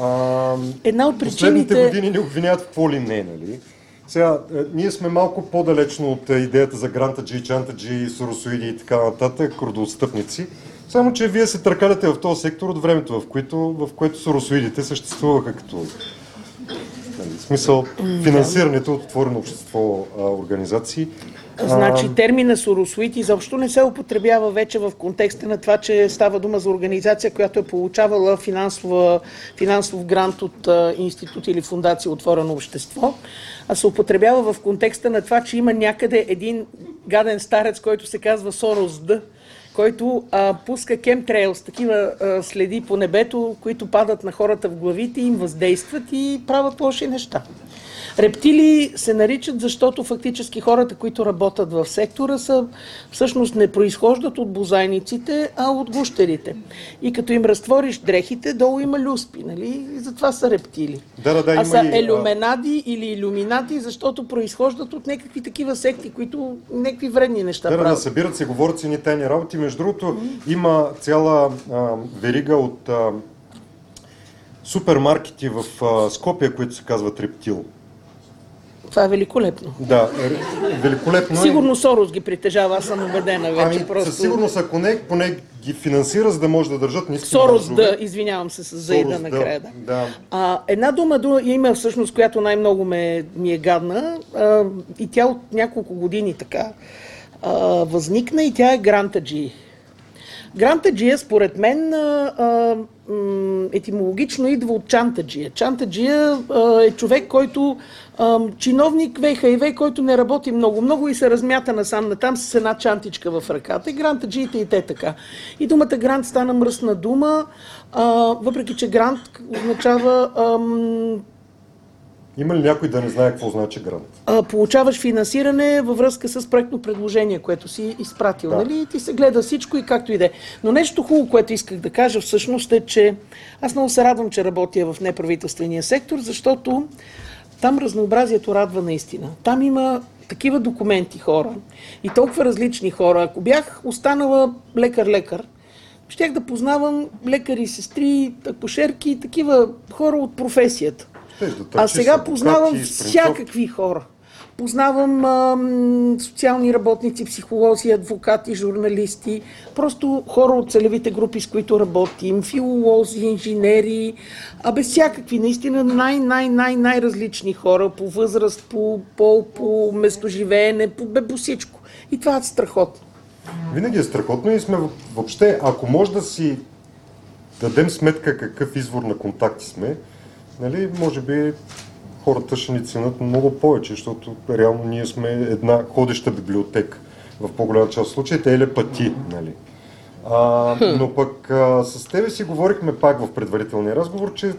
Ам, Една от Последните причините... години ни обвиняват в какво ли не, нали? Сега, е, ние сме малко по-далечно от е, идеята за грантаджи, чантаджи, соросоиди и така нататък, родоотстъпници. Само, че вие се търкаляте в този сектор от времето, в което, в което соросоидите съществуваха като нали, в смисъл финансирането от отворено общество организации. Значи термина соросоид изобщо не се употребява вече в контекста на това, че става дума за организация, която е получавала финансов грант от институт или фундация Отворено общество, а се употребява в контекста на това, че има някъде един гаден старец, който се казва Сорос Д, който а, пуска кемтрейлс, такива а, следи по небето, които падат на хората в главите, им въздействат и правят лоши неща. Рептили се наричат, защото фактически хората, които работят в сектора, са всъщност не произхождат от бозайниците, а от гущерите. И като им разтвориш дрехите, долу има люспи, нали? И затова са рептили. Да, да, да, а са и, а- елюменади или иллюминати, защото произхождат от някакви такива секти, които някакви вредни неща Да, да, да, правят. събират се, говорят си ни тайни работи. Между другото, има цяла а, верига от а, супермаркети в а, Скопия, които се казват Рептил. Това е великолепно. Да, ре- великолепно е. Сигурно Сорос ги притежава, аз съм убедена вече. Ами, просто... със сигурност, ако не, поне ги финансира, за да може да държат ниски Сорос маржове. да, извинявам се с заида накрая. Да. Да. А, една дума, дума има всъщност, която най-много ме, ми е гадна а, и тя от няколко години така а, възникна и тя е грантаджи. Грантаджия, според мен, етимологично идва от чантаджия. Чантаджия е човек, който чиновник ВХИВ, който не работи много-много и се размята насам натам с една чантичка в ръката. И грантаджиите и те така. И думата грант стана мръсна дума, въпреки че грант означава Има ли някой да не знае какво значи грант? а, получаваш финансиране във връзка с проектно предложение, което си изпратил. Да. Нали? И ти се гледа всичко и както и да е. Но нещо хубаво, което исках да кажа всъщност е, че аз много се радвам, че работя в неправителствения сектор, защото там разнообразието радва наистина. Там има такива документи хора и толкова различни хора. Ако бях останала лекар-лекар, щях да познавам лекари, сестри, акушерки, такива хора от професията. Да А сега познавам всякакви хора. Познавам ам, социални работници, психолози, адвокати, журналисти, просто хора от целевите групи, с които работим, филолози, инженери, а без всякакви, наистина най-най-най-най-различни хора по възраст, по пол, по местоживеене, по, бе, по всичко. И това е страхотно. Винаги е страхотно и сме въ- въобще, ако може да си дадем сметка какъв извор на контакти сме, нали, може би хората ще ни ценят много повече, защото реално ние сме една ходеща библиотека в по-голяма част от случаите, еле пъти, нали. А, но пък а, с тебе си говорихме пак в предварителния разговор, че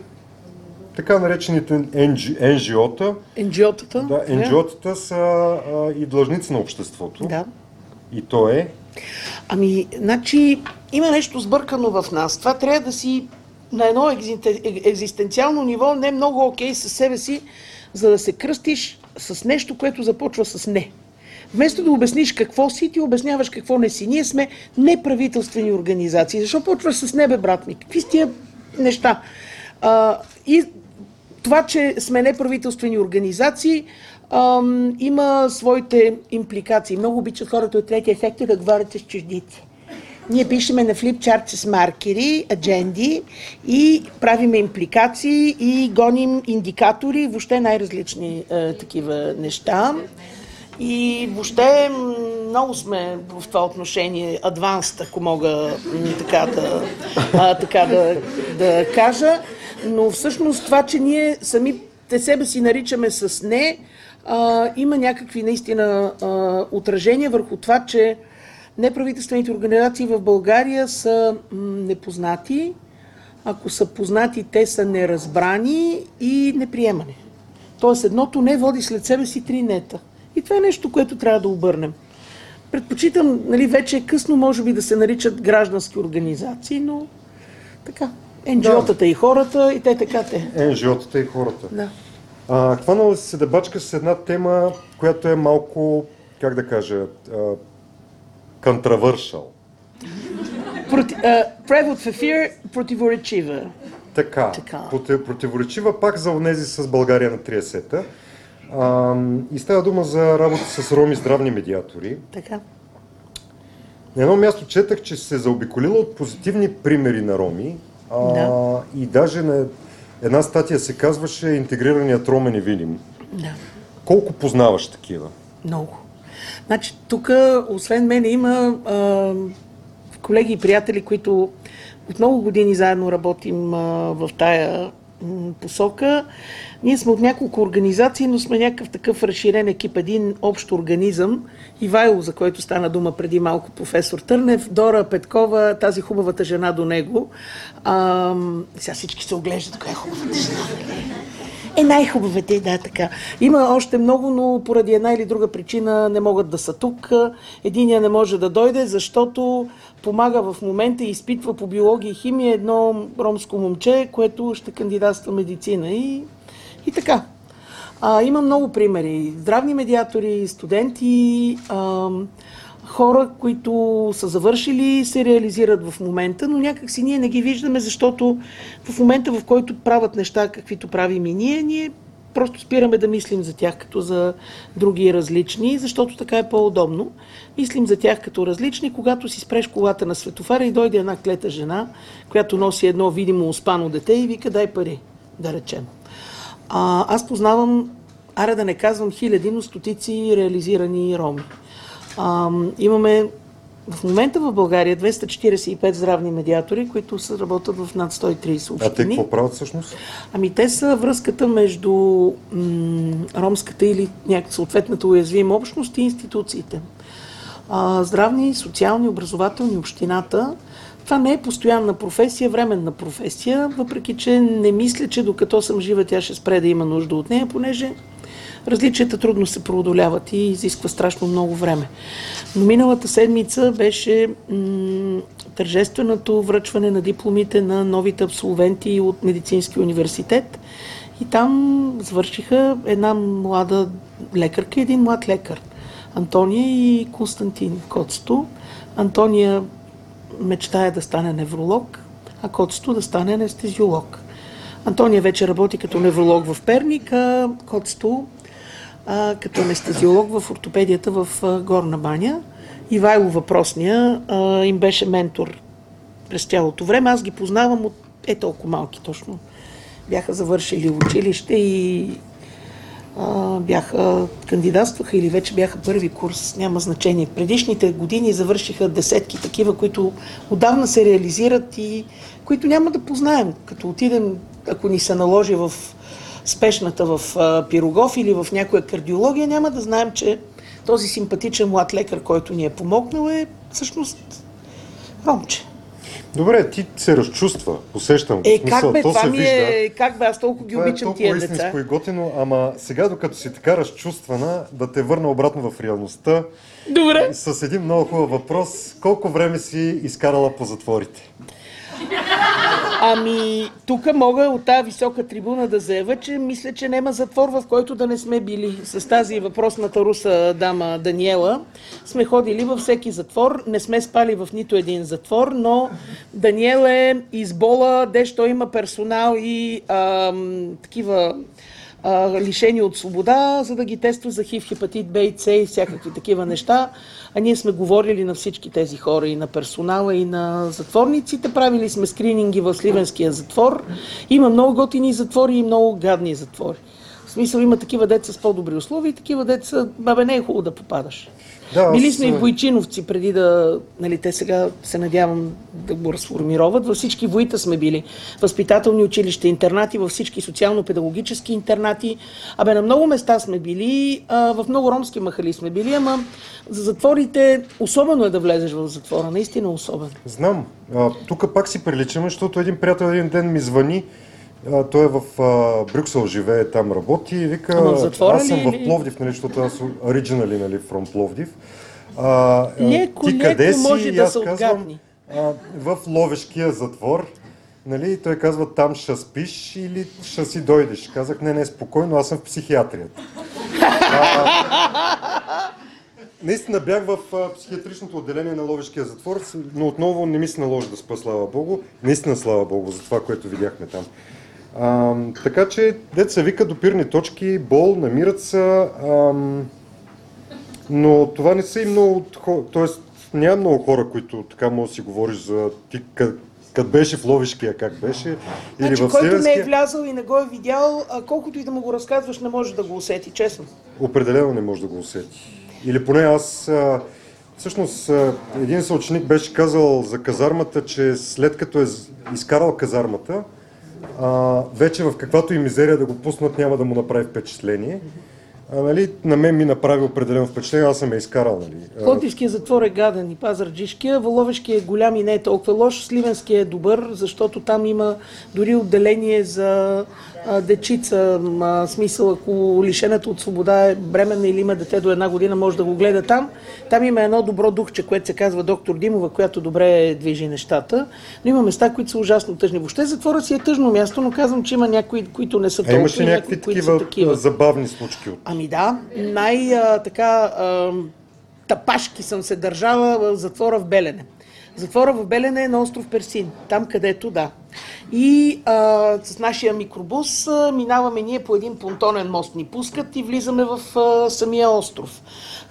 така наречените NG, NGO-та, Енджиотата. да, NGO-тата са а, и длъжници на обществото. Да. И то е Ами, значи, има нещо сбъркано в нас. Това трябва да си на едно екзисте- е- екзистенциално ниво не много окей със себе си, за да се кръстиш с нещо, което започва с не. Вместо да обясниш какво си, ти обясняваш какво не си. Ние сме неправителствени организации. Защо почваш с небе, брат ми? Какви тия неща? А, и това, че сме неправителствени организации, ам, има своите импликации. Много обичат хората от третия сектор да говорят с чуждици. Ние пишеме на флипчарт с маркери, адженди и правиме импликации и гоним индикатори, въобще най-различни е, такива неща. И въобще много сме в това отношение адванст, ако мога така да, а, така да, да кажа. Но всъщност това, че ние самите себе си наричаме с не, а, има някакви наистина а, отражения върху това, че неправителствените организации в България са непознати. Ако са познати, те са неразбрани и неприемани. Тоест едното не води след себе си три нета. И това е нещо, което трябва да обърнем. Предпочитам, нали, вече е късно, може би да се наричат граждански организации, но така. NGO-тата и хората, и те така те. NGO-тата и хората. Да. А, хванала се да бачка с една тема, която е малко, как да кажа, контравършал. Проти, а, превод в ефир противоречива. Така, Така. Проти- противоречива пак за онези с България на 30-та. А, и става дума за работа с роми здравни медиатори. Така. На едно място четах, че се заобиколила от позитивни примери на роми. А, Да. И даже на една статия се казваше интегрираният ромен е видим. Да. Колко познаваш такива? Много. Значи, тук, освен мен, има а, колеги и приятели, които от много години заедно работим а, в тая посока. Ние сме от няколко организации, но сме някакъв такъв разширен екип, един общ организъм. Ивайло, за който стана дума преди малко професор Търнев, Дора Петкова, тази хубавата жена до него. А, сега всички се оглеждат, коя е хубавата жена. Е, най-хубавите, да, така. Има още много, но поради една или друга причина не могат да са тук. Единия не може да дойде, защото помага в момента и изпитва по биология и химия едно ромско момче, което ще кандидатства медицина. И, и така. А, има много примери. Здравни медиатори, студенти, а, хора, които са завършили се реализират в момента, но някак си ние не ги виждаме, защото в момента, в който правят неща, каквито правим и ние, ние просто спираме да мислим за тях като за други различни, защото така е по-удобно. Мислим за тях като различни, когато си спреш колата на светофара и дойде една клета жена, която носи едно видимо успано дете и вика дай пари, да речем. А, аз познавам, аре да не казвам хиляди, но стотици реализирани роми. А, имаме в момента в България 245 здравни медиатори, които се работят в над 130 общини. А те какво правят всъщност? Ами те са връзката между м- ромската или някаква съответната уязвима общност и институциите. А, здравни, социални, образователни, общината. Това не е постоянна професия, временна професия, въпреки че не мисля, че докато съм жива тя ще спре да има нужда от нея, понеже различията трудно се преодоляват и изисква страшно много време. Но миналата седмица беше м- тържественото връчване на дипломите на новите абсолвенти от Медицински университет. И там завършиха една млада лекарка и един млад лекар. Антония и Константин Коцто. Антония мечтае да стане невролог, а Коцто да стане анестезиолог. Антония вече работи като невролог в Перник, а Коцто а, като анестезиолог в ортопедията в а, Горна баня. Ивайло въпросния а, им беше ментор през цялото време. Аз ги познавам от е толкова малки точно. Бяха завършили училище и а, бяха, кандидатстваха или вече бяха първи курс, няма значение. Предишните години завършиха десетки такива, които отдавна се реализират и които няма да познаем. Като отидем, ако ни се наложи в спешната в Пирогов или в някоя кардиология, няма да знаем, че този симпатичен млад лекар, който ни е помогнал, е всъщност ромче. Добре, ти се разчувства, усещам. Е, смисъл, как бе, то това се ми вижда. е, как бе, аз толкова ги Това е обичам толкова тия деца. и готино, ама сега докато си така разчувствана, да те върна обратно в реалността, Добре. с един много хубав въпрос. Колко време си изкарала по затворите? Ами, тук мога от тази висока трибуна да заявя, че мисля, че няма затвор, в който да не сме били. С тази въпросната руса дама Даниела сме ходили във всеки затвор. Не сме спали в нито един затвор, но Даниел е избола, дещо има персонал и ам, такива а, лишени от свобода, за да ги тества за хив, хепатит Б и С и всякакви такива неща. А ние сме говорили на всички тези хора и на персонала, и на затворниците. Правили сме скрининги в Сливенския затвор. Има много готини затвори и много гадни затвори. В смисъл има такива деца с по-добри условия и такива деца, бабе, не е хубаво да попадаш. Да, Били сме и в Бойчиновци преди да, нали, те сега се надявам да го разформироват. Във всички воита сме били. Възпитателни училища, интернати, във всички социално-педагогически интернати. Абе, на много места сме били, а, в много ромски махали сме били, ама за затворите особено е да влезеш в затвора, наистина особено. Знам. Тук пак си приличаме, защото един приятел един ден ми звъни. А, той е в а, Брюксел, живее там, работи и вика, Ама в затвора аз съм ли в или- Пловдив, нали, защото аз оригинали, нали, from Пловдив. А, Леко, ти къде леко си? може И да аз се казвам, а, в Ловешкия затвор. Нали, и той казва, там ще спиш или ще си дойдеш. Казах, не, не, спокойно, аз съм в психиатрията. Наистина бях в а, психиатричното отделение на Ловешкия затвор, но отново не ми се наложи да спа, слава Богу. Наистина, слава Богу, за това, което видяхме там. А, така че, деца вика допирни точки, бол, намират се, ам, но това не са и много т.е. няма много хора, които така може да си говориш за ти къд, къд беше в Ловешкия, как беше, или Значи, в който не е влязал и не го е видял, а колкото и да му го разказваш, не може да го усети, честно. Определено не може да го усети. Или поне аз... А, всъщност, един съученик беше казал за казармата, че след като е изкарал казармата, а, вече в каквато и мизерия да го пуснат няма да му направи впечатление. А, нали, на мен ми направи определено впечатление, аз съм я изкарал. Нали. А, Плотивския затвор е гаден и пазарджишкия, Воловешкия е голям и не е толкова лош, Сливенския е добър, защото там има дори отделение за дечица, а, смисъл ако лишената от свобода е бременна или има дете до една година, може да го гледа там. Там има едно добро духче, което се казва доктор Димова, която добре движи нещата, но има места, които са ужасно тъжни. Въобще затвора си е тъжно място, но казвам, че има някои, които не са толкова, имаше някакви такива, такива. забавни случки Ами да, най-така тапашки съм се държала в затвора в Белене. Затвора в Белене е на остров Персин, там където да. И а, с нашия микробус а, минаваме ние по един понтонен мост, ни пускат и влизаме в а, самия остров,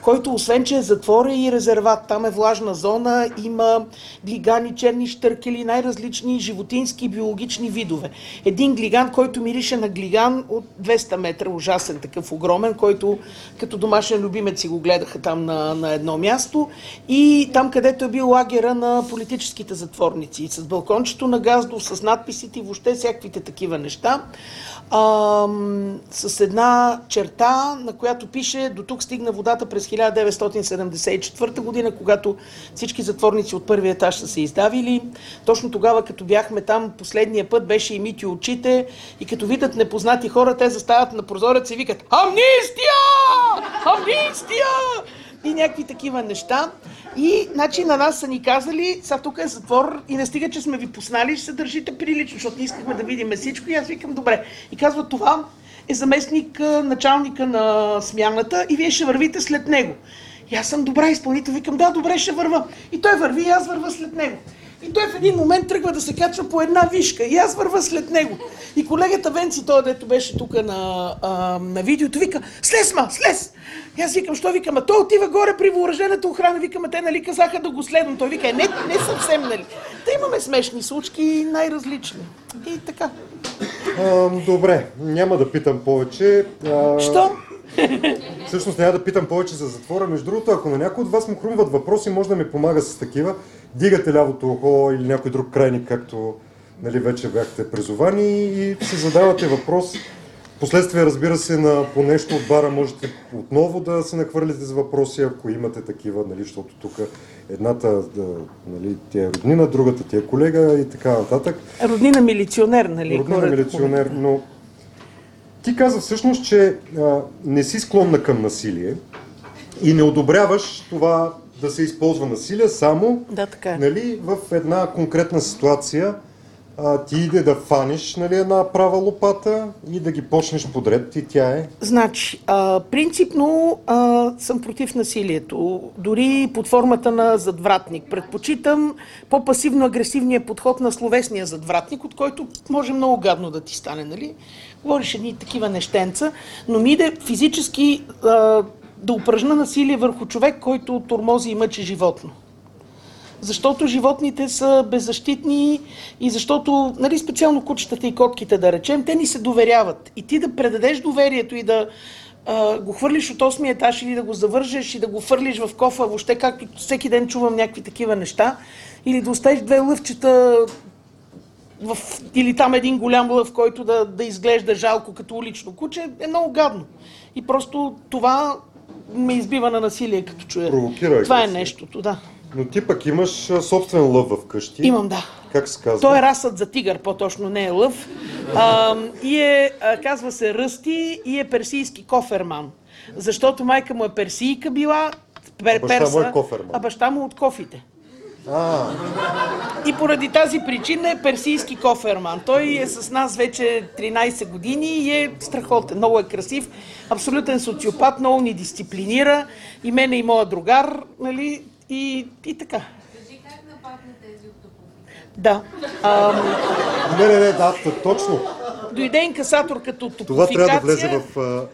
който освен, че е затвор е и резерват. Там е влажна зона, има глигани, черни штъркели, най-различни животински и биологични видове. Един глиган, който мирише на глиган от 200 метра, ужасен такъв огромен, който като домашен любимец си го гледаха там на, на едно място. И там, където е бил лагера на политическите затворници, с балкончето на газдо, с надписите и въобще всякаквите такива неща. Ам, с една черта, на която пише до тук стигна водата през 1974 година, когато всички затворници от първия етаж са се издавили. Точно тогава, като бяхме там последния път, беше и мити очите и като видят непознати хора, те застават на прозорец и викат Амнистия! Амнистия! и някакви такива неща. И значи на нас са ни казали, сега тук е затвор и не стига, че сме ви познали, ще се държите прилично, защото не искахме да видим всичко и аз викам добре. И казва това е заместник началника на смяната и вие ще вървите след него. И аз съм добра изпълнител, викам да, добре ще върва. И той върви и аз върва след него. И той в един момент тръгва да се качва по една вишка и аз върва след него. И колегата Венци, той дето беше тук на, а, на видеото, вика, слез ма, слез! И аз викам, що викам, а той отива горе при въоръжената охрана, викам, а те нали казаха да го следвам. Той вика, «Е, не, не съвсем, нали. Та имаме смешни случки, най-различни. И така. А, добре, няма да питам повече. А, Що? Всъщност няма да питам повече за затвора. Между другото, ако на някой от вас му хрумват въпроси, може да ми помага с такива. Дигате лявото ухо или някой друг крайник, както нали, вече бяхте призовани и си задавате въпрос. Последствие, разбира се, на по нещо от бара можете отново да се нахвърлите с въпроси, ако имате такива, нали, защото тук едната нали, тя е роднина, другата ти е колега и така нататък. Роднина милиционер, нали? Роднина хората милиционер, но ти каза всъщност, че а, не си склонна към насилие и не одобряваш това да се използва насилие само Да, така е. нали, в една конкретна ситуация а, ти иде да фаниш нали, една права лопата и да ги почнеш подред и тя е Значи, а, принципно а, съм против насилието, дори под формата на задвратник. Предпочитам по-пасивно-агресивния подход на словесния задвратник, от който може много гадно да ти стане, нали? Говориш едни такива нещенца, но ми иде физически а, да упражна насилие върху човек, който тормози и мъчи животно. Защото животните са беззащитни и защото, нали, специално кучетата и котките, да речем, те ни се доверяват. И ти да предадеш доверието и да а, го хвърлиш от 8 етаж или да го завържеш и да го фърлиш в кофа, въобще както всеки ден чувам някакви такива неща, или да оставиш две лъвчета в, или там един голям лъв, който да, да изглежда жалко като улично куче, е много гадно. И просто това ме избива на насилие, като чуя. Провокира Това е нещото, да. Но ти пък имаш а, собствен лъв в къщи. Имам, да. Как се казва? Той е расът за тигър, по-точно не е лъв. А, и е, а, казва се Ръсти и е персийски коферман. Защото майка му е персийка била, пер, баща му е перса, коферман. а баща му от кофите. А, И поради тази причина е персийски коферман. Той е с нас вече 13 години и е страхотен. Много е красив, абсолютен социопат, много ни дисциплинира. И мене и моя другар, нали, и, и така. Кажи как нападна тези от топовите? Да. А, не, не, не, да, точно. дойде инкасатор като Това трябва да влезе в а,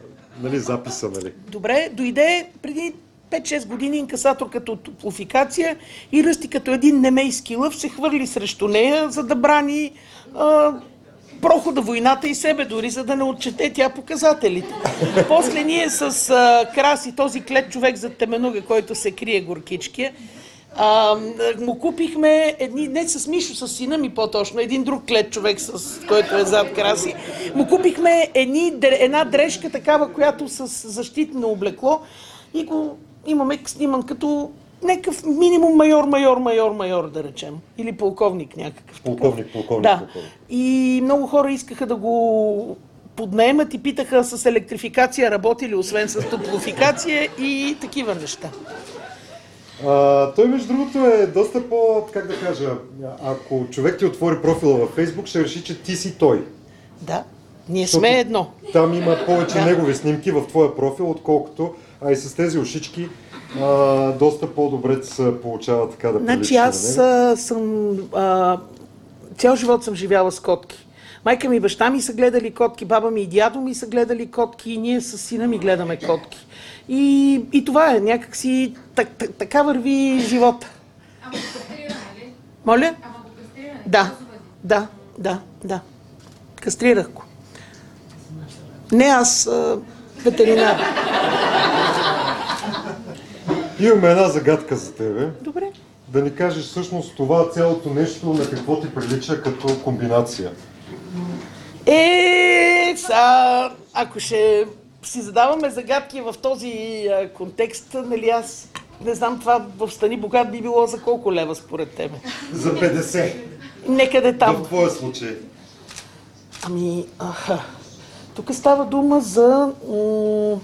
нали, записа, нали? Добре, дойде преди 5-6 години инкасатор като топлофикация и ръсти като един немейски лъв се хвърли срещу нея, за да брани а, прохода, войната и себе, дори за да не отчете тя показателите. После ние с а, Краси, този клет човек за Теменуга, който се крие горкичкия, а, му купихме едни, не с Мишо, с сина ми по-точно, един друг клет човек, с който е зад Краси. Му купихме едни, една дрежка такава, която с защитно облекло и го имаме сниман като някакъв минимум майор, майор, майор, майор, да речем. Или полковник някакъв. такъв. Полковник, полковник, Да. полковник. И много хора искаха да го поднаемат и питаха с електрификация работи ли, освен с топлофикация и такива неща. А, той, между другото, е доста по, как да кажа, ако човек ти отвори профила във Фейсбук, ще реши, че ти си той. Да, ние Защото сме едно. Там има повече Да. негови снимки в твоя профил, отколкото, а и с тези ушички, а, доста по-добре се получава така да Значи аз на него. а, съм... А, цял живот съм живяла с котки. Майка ми и баща ми са гледали котки, баба ми и дядо ми са гледали котки и ние с сина ми гледаме котки. И, и това е някакси... Так, так, така върви живота. Ама го кастриране, ли? Моля? Ама го кастриране. Да, да, да, да. Кастрирах го. Не аз, а, ветеринар. Имаме една загадка за тебе. Добре. Да ни кажеш всъщност това цялото нещо на какво ти прилича като комбинация. Е, са, ако ще си задаваме загадки в този а, контекст, нали аз не знам това в Стани Богат би било за колко лева според тебе. За 50. Некъде там. В твоя случай. Ами, аха. Тук става дума за м-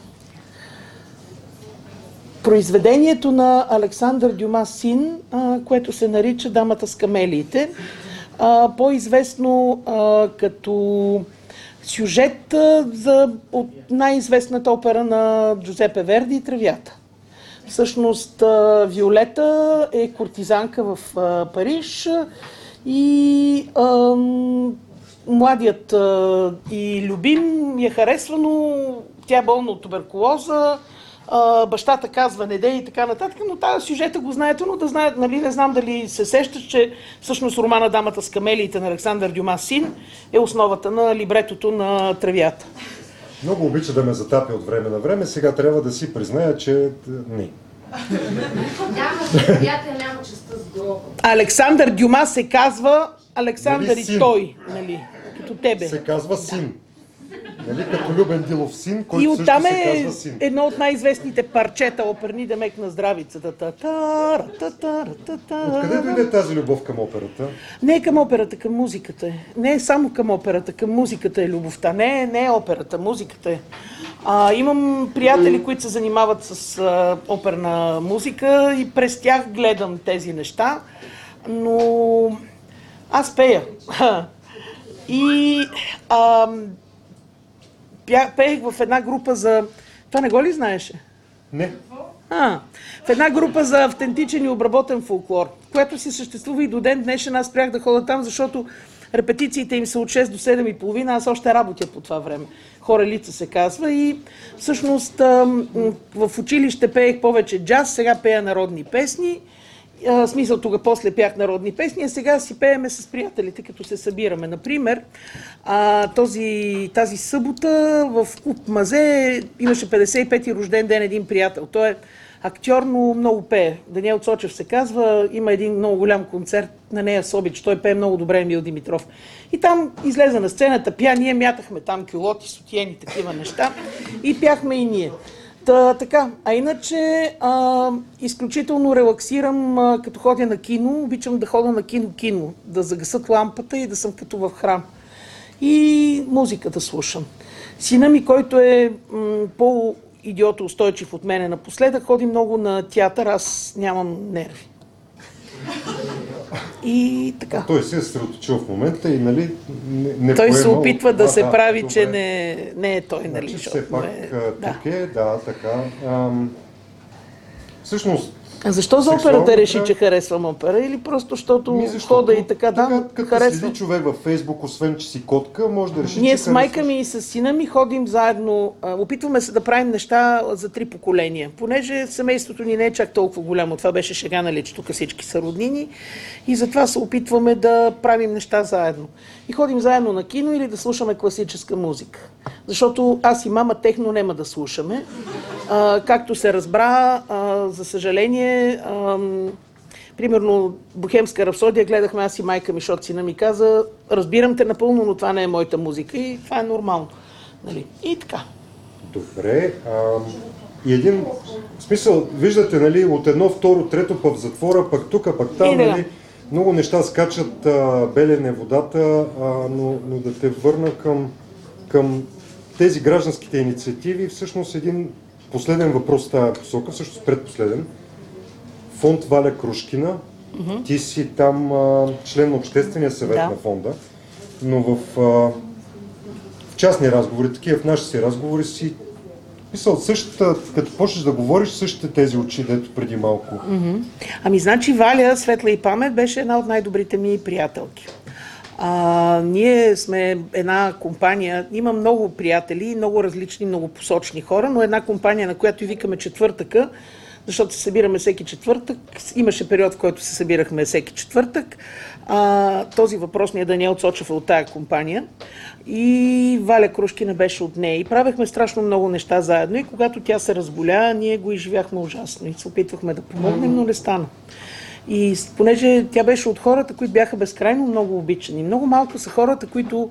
произведението на Александър Дюма Син, а, което се нарича Дамата с камелиите. А, по-известно а, като сюжет за, от най-известната опера на Джузепе Верди Травята. Всъщност Виолета е кортизанка в Париж и ам, младият а, и любим я харесва, но тя е болна от туберкулоза, а, бащата казва не дей и така нататък, но тази сюжета го знаете, но да знаят, нали, не знам дали се сещаш, че всъщност романа Дамата с камелиите на Александър Дюма Син е основата на либретото на Травята. Много обича да ме затапя от време на време, сега трябва да си призная, че е, не. Александър Дюма се казва Александър Нали и той, нали, като тебе. Се казва син. Нали, като Любен Дилов син, който И също се е казва син. едно от най-известните парчета оперни Демек на здравицата. Та, та, ра, та, та, ра, та, та, Откъде дойде тази любов към операта? Не е към операта, към музиката е. Не е само към операта, към музиката е любовта. Не е, не е операта, музиката е. А, имам приятели, които се занимават с а, оперна музика и през тях гледам тези неща, но аз пея. И а, пя, пеех в една група за... Това не го ли знаеше? Не. А, в една група за автентичен и обработен фолклор, която си съществува и до ден днешен. Аз спрях да ходя там, защото репетициите им са от 6 до 7 и половина. Аз още работя по това време. Хорелица се казва и всъщност в училище пеех повече джаз, сега пея народни песни. А, смисъл, тогава после пях народни песни, а сега си пееме с приятелите, като се събираме. Например, а, този, тази събота в клуб Мазе имаше 55-ти рожден ден един приятел. Той е актьор, но много пее. Даниел Цочев се казва, има един много голям концерт на нея Собич. Той пее много добре Емил Димитров. И там излезе на сцената, пя, ние мятахме там кюлоти, сутиени, такива неща. И пяхме и ние. Та, така, а иначе а, изключително релаксирам, а, като ходя на кино, обичам да ходя на кино-кино, да загасат лампата и да съм като в храм. И музика да слушам. Сина ми, който е м, по-идиото устойчив от мене напоследък, ходи много на театър, аз нямам нерви. И така. Той се е съсредоточил в момента и нали не, не Той се поема опитва от- да А, се прави, добре. че не, не е той, нали? Значи все пак е- а, да. тук е, да, така. Ам, всъщност, А защо за операта реши, че харесвам опера? Или просто защото Ми, защото хода и така, да, тук, като харесвам. седи човек във Фейсбук, освен че си котка, може да реши, Ние с майка харесваш. ми и с сина ми ходим заедно, опитваме се да правим неща за три поколения. Понеже семейството ни не е чак толкова голямо, това беше шега, нали, че тук всички са роднини и затова се опитваме да правим неща заедно. И ходим заедно на кино или да слушаме класическа музика. Защото аз и мама техно няма да слушаме. А, както се разбра, а, за съжаление, ам, Примерно, Бохемска рапсодия гледахме аз и майка ми, защото сина ми каза, разбирам те напълно, но това не е моята музика и това е нормално. Нали? И така. Добре. А, и един в смисъл, виждате, нали, от едно, второ, трето пък в затвора, пък тук, пък там, да. нали, много неща скачат, а, белене водата, а, но, но да те върна към, към тези гражданските инициативи, всъщност един последен въпрос в тази посока, всъщност предпоследен. Фонд Валя Крушкина, ти си там а, член на Обществения съвет Да. на фонда, но в, а, в частни разговори, такива в нашите си разговори си Мисъл, същата, като почнеш да говориш, същите тези очи, дето преди малко. Ами, значи Валя, Светла и памет, беше една от най-добрите ми приятелки. А, ние сме една компания, има много приятели, много различни, много посочни хора, но една компания, на която и викаме четвъртъка, защото се събираме всеки четвъртък. Имаше период, в който се събирахме всеки четвъртък. А, този въпрос ни е Даниел Цочев от тая компания. И Валя Крушкина беше от нея. И правехме страшно много неща заедно. И когато тя се разболя, ние го изживяхме ужасно. И се опитвахме да помогнем, но не стана. И понеже тя беше от хората, които бяха безкрайно много обичани. Много малко са хората, които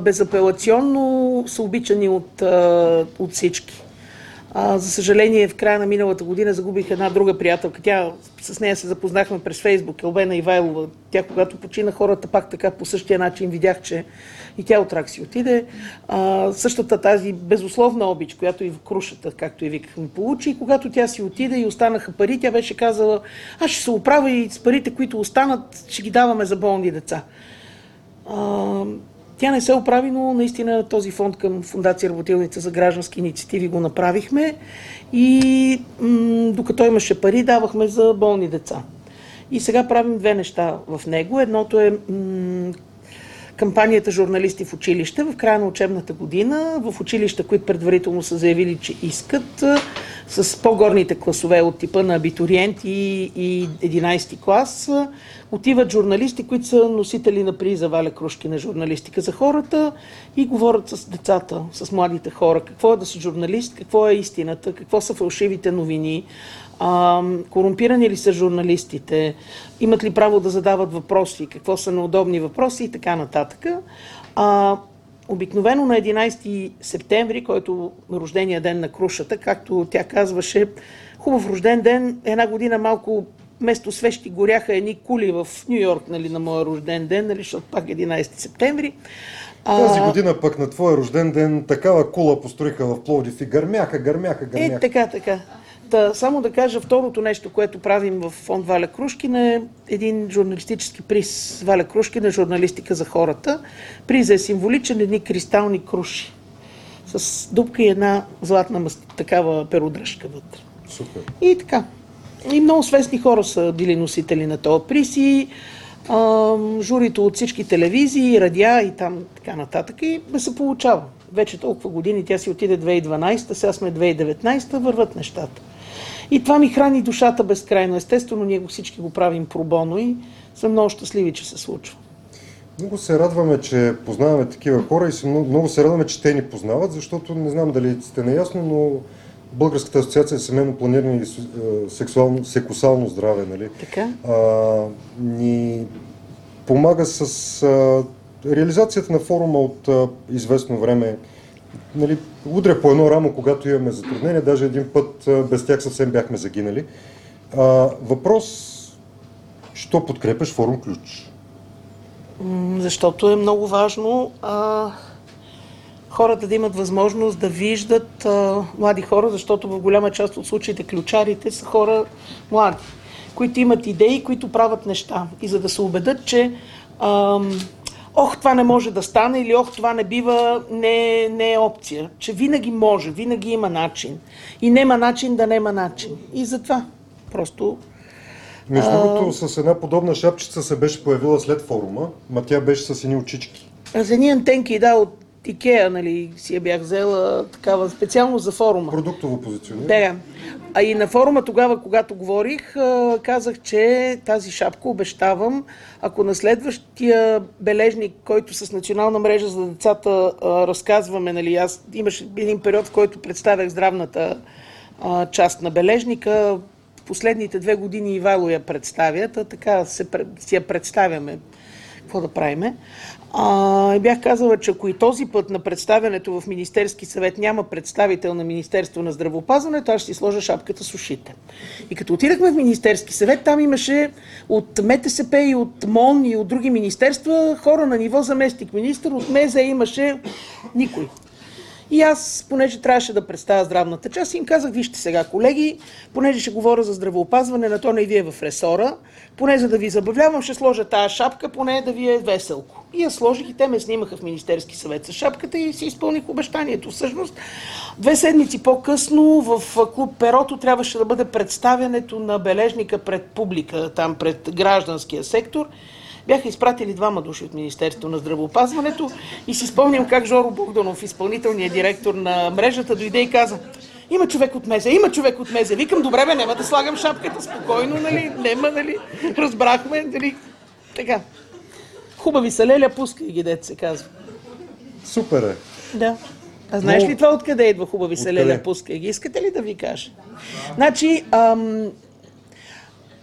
безапелационно са обичани от, от всички. А, за съжаление, в края на миналата година загубих една друга приятелка. Тя, с нея се запознахме през Фейсбук, Елбена Ивайлова. Тя, когато почина хората, пак така по същия начин видях, че и тя от рак си отиде. А, същата тази безусловна обич, която и в крушата, както и викахме, получи. И когато тя си отиде и останаха пари, тя беше казала, аз ще се оправя и с парите, които останат, ще ги даваме за болни деца. А, тя не се оправи, но наистина този фонд към Фундация Работилница за граждански инициативи го направихме и м- докато имаше пари, давахме за болни деца. И сега правим две неща в него. Едното е м- кампанията Журналисти в училище в края на учебната година, в училища, които предварително са заявили, че искат, с по-горните класове от типа на абитуриенти и 11 клас, а, отиват журналисти, които са носители на приза Валя Крушки на журналистика за хората и говорят с децата, с младите хора. Какво е да си журналист, какво е истината, какво са фалшивите новини, корумпирани ли са журналистите, имат ли право да задават въпроси, какво са неудобни въпроси и така нататък. Обикновено на 11 септември, който е рождения ден на крушата, както тя казваше, хубав рожден ден, една година малко вместо свещи горяха едни кули в Нью Йорк нали, на моя рожден ден, нали, защото пак 11 септември. А, Тази година пък на твоя рожден ден такава кула построиха в Пловдив и гърмяха, гърмяха, Е, гърмяха. така, така. Та, само да кажа второто нещо, което правим в фонд Валя Крушкина е един журналистически приз Валя Крушкина, журналистика за хората. Приза е символичен, едни кристални круши с дупка и една златна такава перодръжка вътре. Супер. И така. И много свестни хора са били носители на този приз и журито от всички телевизии, радиа и там така нататък. И да се получава. Вече толкова години, тя си отиде 2012, сега сме 2019, върват нещата. И това ми храни душата безкрайно. Естествено, ние го всички го правим пробоно и сме много щастливи, че се случва. Много се радваме, че познаваме такива хора и много, много се радваме, че те ни познават, защото не знам дали сте наясно, но Българската асоциация за семейно планиране и е, сексуално, секусално здраве, нали? Така? а, ни помага с а, реализацията на форума от а, известно време. Нали, удря по едно рамо, когато имаме затруднения, даже един път без тях съвсем бяхме загинали. А, въпрос, що подкрепяш форум Ключ? Защото е много важно а, хората да имат възможност да виждат а, млади хора, защото в голяма част от случаите ключарите са хора млади, които имат идеи, които правят неща. И за да се убедат, че ам, ох, това не може да стане или ох, това не бива, не, не е опция. Че винаги може, винаги има начин. И нема начин да нема начин. И затова. Просто Между другото, с една подобна шапчица се беше появила след форума, ма тя беше с едни очички. за едни антенки, да, от Икеа, нали, си я бях взела такава специално за форума. Продуктово позициониране. Да. А и на форума тогава, когато говорих, казах, че тази шапка обещавам, ако на следващия бележник, който с национална мрежа за децата разказваме, нали, аз имаше един период, в който представях здравната част на бележника, последните две години Ивайло я представят, а така се, си я представяме какво да правиме. А, бях казала, че ако и този път на представянето в Министерски съвет няма представител на Министерство на здравеопазването, аз ще си сложа шапката с ушите. И като отидахме в Министерски съвет, там имаше от МТСП и от МОН и от други министерства хора на ниво заместник министр, от МЕЗА имаше никой. И аз, понеже трябваше да представя здравната част, им казах, вижте сега, колеги, понеже ще говоря за здравеопазване, на то не ви е в ресора, поне за да ви забавлявам, ще сложа тая шапка, поне да ви е веселко. И я сложих и те ме снимаха в Министерски съвет с шапката и си изпълних обещанието. Всъщност, две седмици по-късно в клуб Перото трябваше да бъде представянето на бележника пред публика, там пред гражданския сектор. Бяха изпратили двама души от Министерството на здравеопазването и си спомням как Жоро Богданов, изпълнителният директор на мрежата, дойде и каза има човек от Мезе, има човек от Мезе. Викам, добре бе, няма да слагам шапката, спокойно, нали, нема, нали, разбрахме, нали, така. Хубави са, Леля, пускай ги, дет се казва. Супер е. Да. А знаеш Но- ли това откъде идва хубави Откъде? леля, пускай ги? Искате ли да ви кажа? Значи, ам,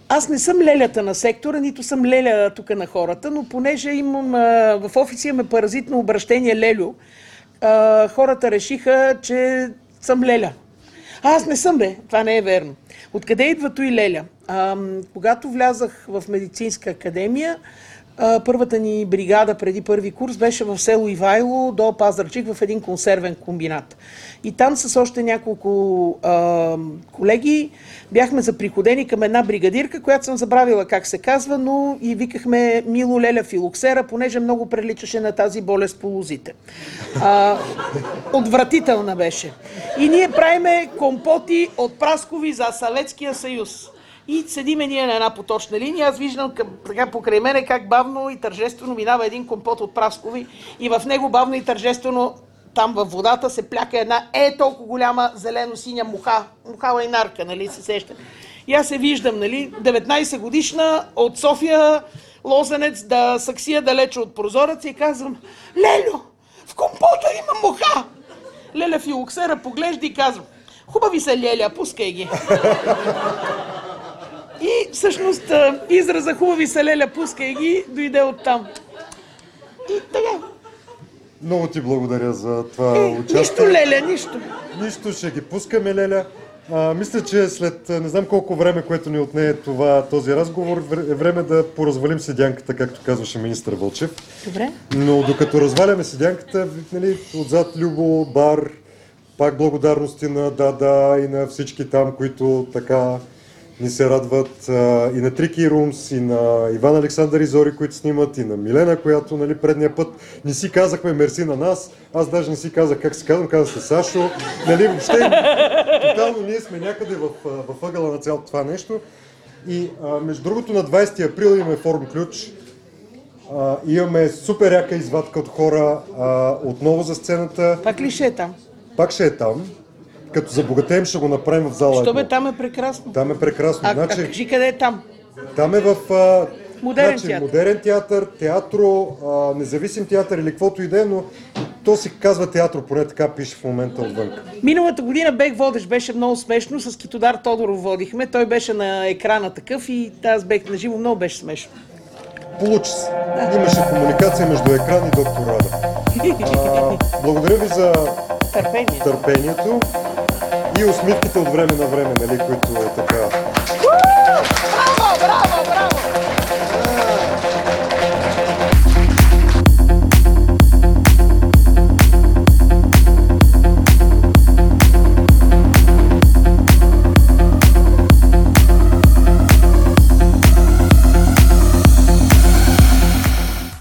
аз не съм лелята на сектора, нито съм леля тук на хората, но понеже имам, а, в офиса имаме паразитно обращение лелю, а, хората решиха, че съм леля. А, аз не съм, бе. Това не е верно. Откъде идва и леля? Ам, когато влязах в медицинска академия, а, първата ни бригада преди първи курс беше в село Ивайло до Пазарчик в един консервен комбинат. И там с още няколко а, колеги бяхме заприходени към една бригадирка, която съм забравила как се казва, но и викахме Мило Леля Филоксера, понеже много приличаше на тази болест по лозите. А, отвратителна беше. И ние правиме компоти от праскови за Съветския съюз. И седиме ние на една поточна линия. Аз виждам към, така покрай мене как бавно и тържествено минава един компот от праскови и в него бавно и тържествено там във водата се пляка една е толкова голяма зелено-синя муха. Муха лайнарка, нали се сеща. И аз се виждам, нали, 19 годишна от София лозенец да саксия далече от прозореца и казвам, Лелю, в компота има муха. Леля филоксера поглежда и казва, хубави са, Леля, пускай ги. И всъщност израза хубави са, Леля, пускай ги, дойде оттам. И така. Много ти благодаря за това Е, участие. нищо, Леля, нищо. Нищо, ще ги пускаме, Леля. А, мисля, че след не знам колко време, което ни отне това, този разговор, е време да поразвалим седянката, както казваше министър Вълчев. Добре. Но докато разваляме седянката, нали, отзад Любо, Бар, пак благодарности на Дада и на всички там, които така ни се радват. А, и на Трики Румс, и на Иван Александър Изори, които снимат, и на Милена, която нали, предния път не си казахме мерси на нас. Аз даже не си казах как се казвам, казах се Сашо. Нали, въобще, тотално ние сме някъде в, в ъгъла на цялото това нещо. И а, между другото на 20 април имаме форум ключ. А, имаме супер яка извадка от хора а, отново за сцената. Пак ли ще е там? Пак ще е там. Като забогатеем ще го направим в зала. Що бе, там е прекрасно. Там е прекрасно. А, а значи, кажи къде е там? там е в а, Модерен значи, театър. модерен театър, театро, а, независим театър или каквото и да е, но то си казва театро, поне така пише в момента отвън. Миналата година бех водещ, беше много смешно, с Китодар Тодоров водихме, той беше на екрана такъв и аз бех на живо, много беше смешно. Получи се. Имаше комуникация между екран и доктор Рада. А, благодаря ви за Търпение. търпението и усмивките от време на време, нали, които е така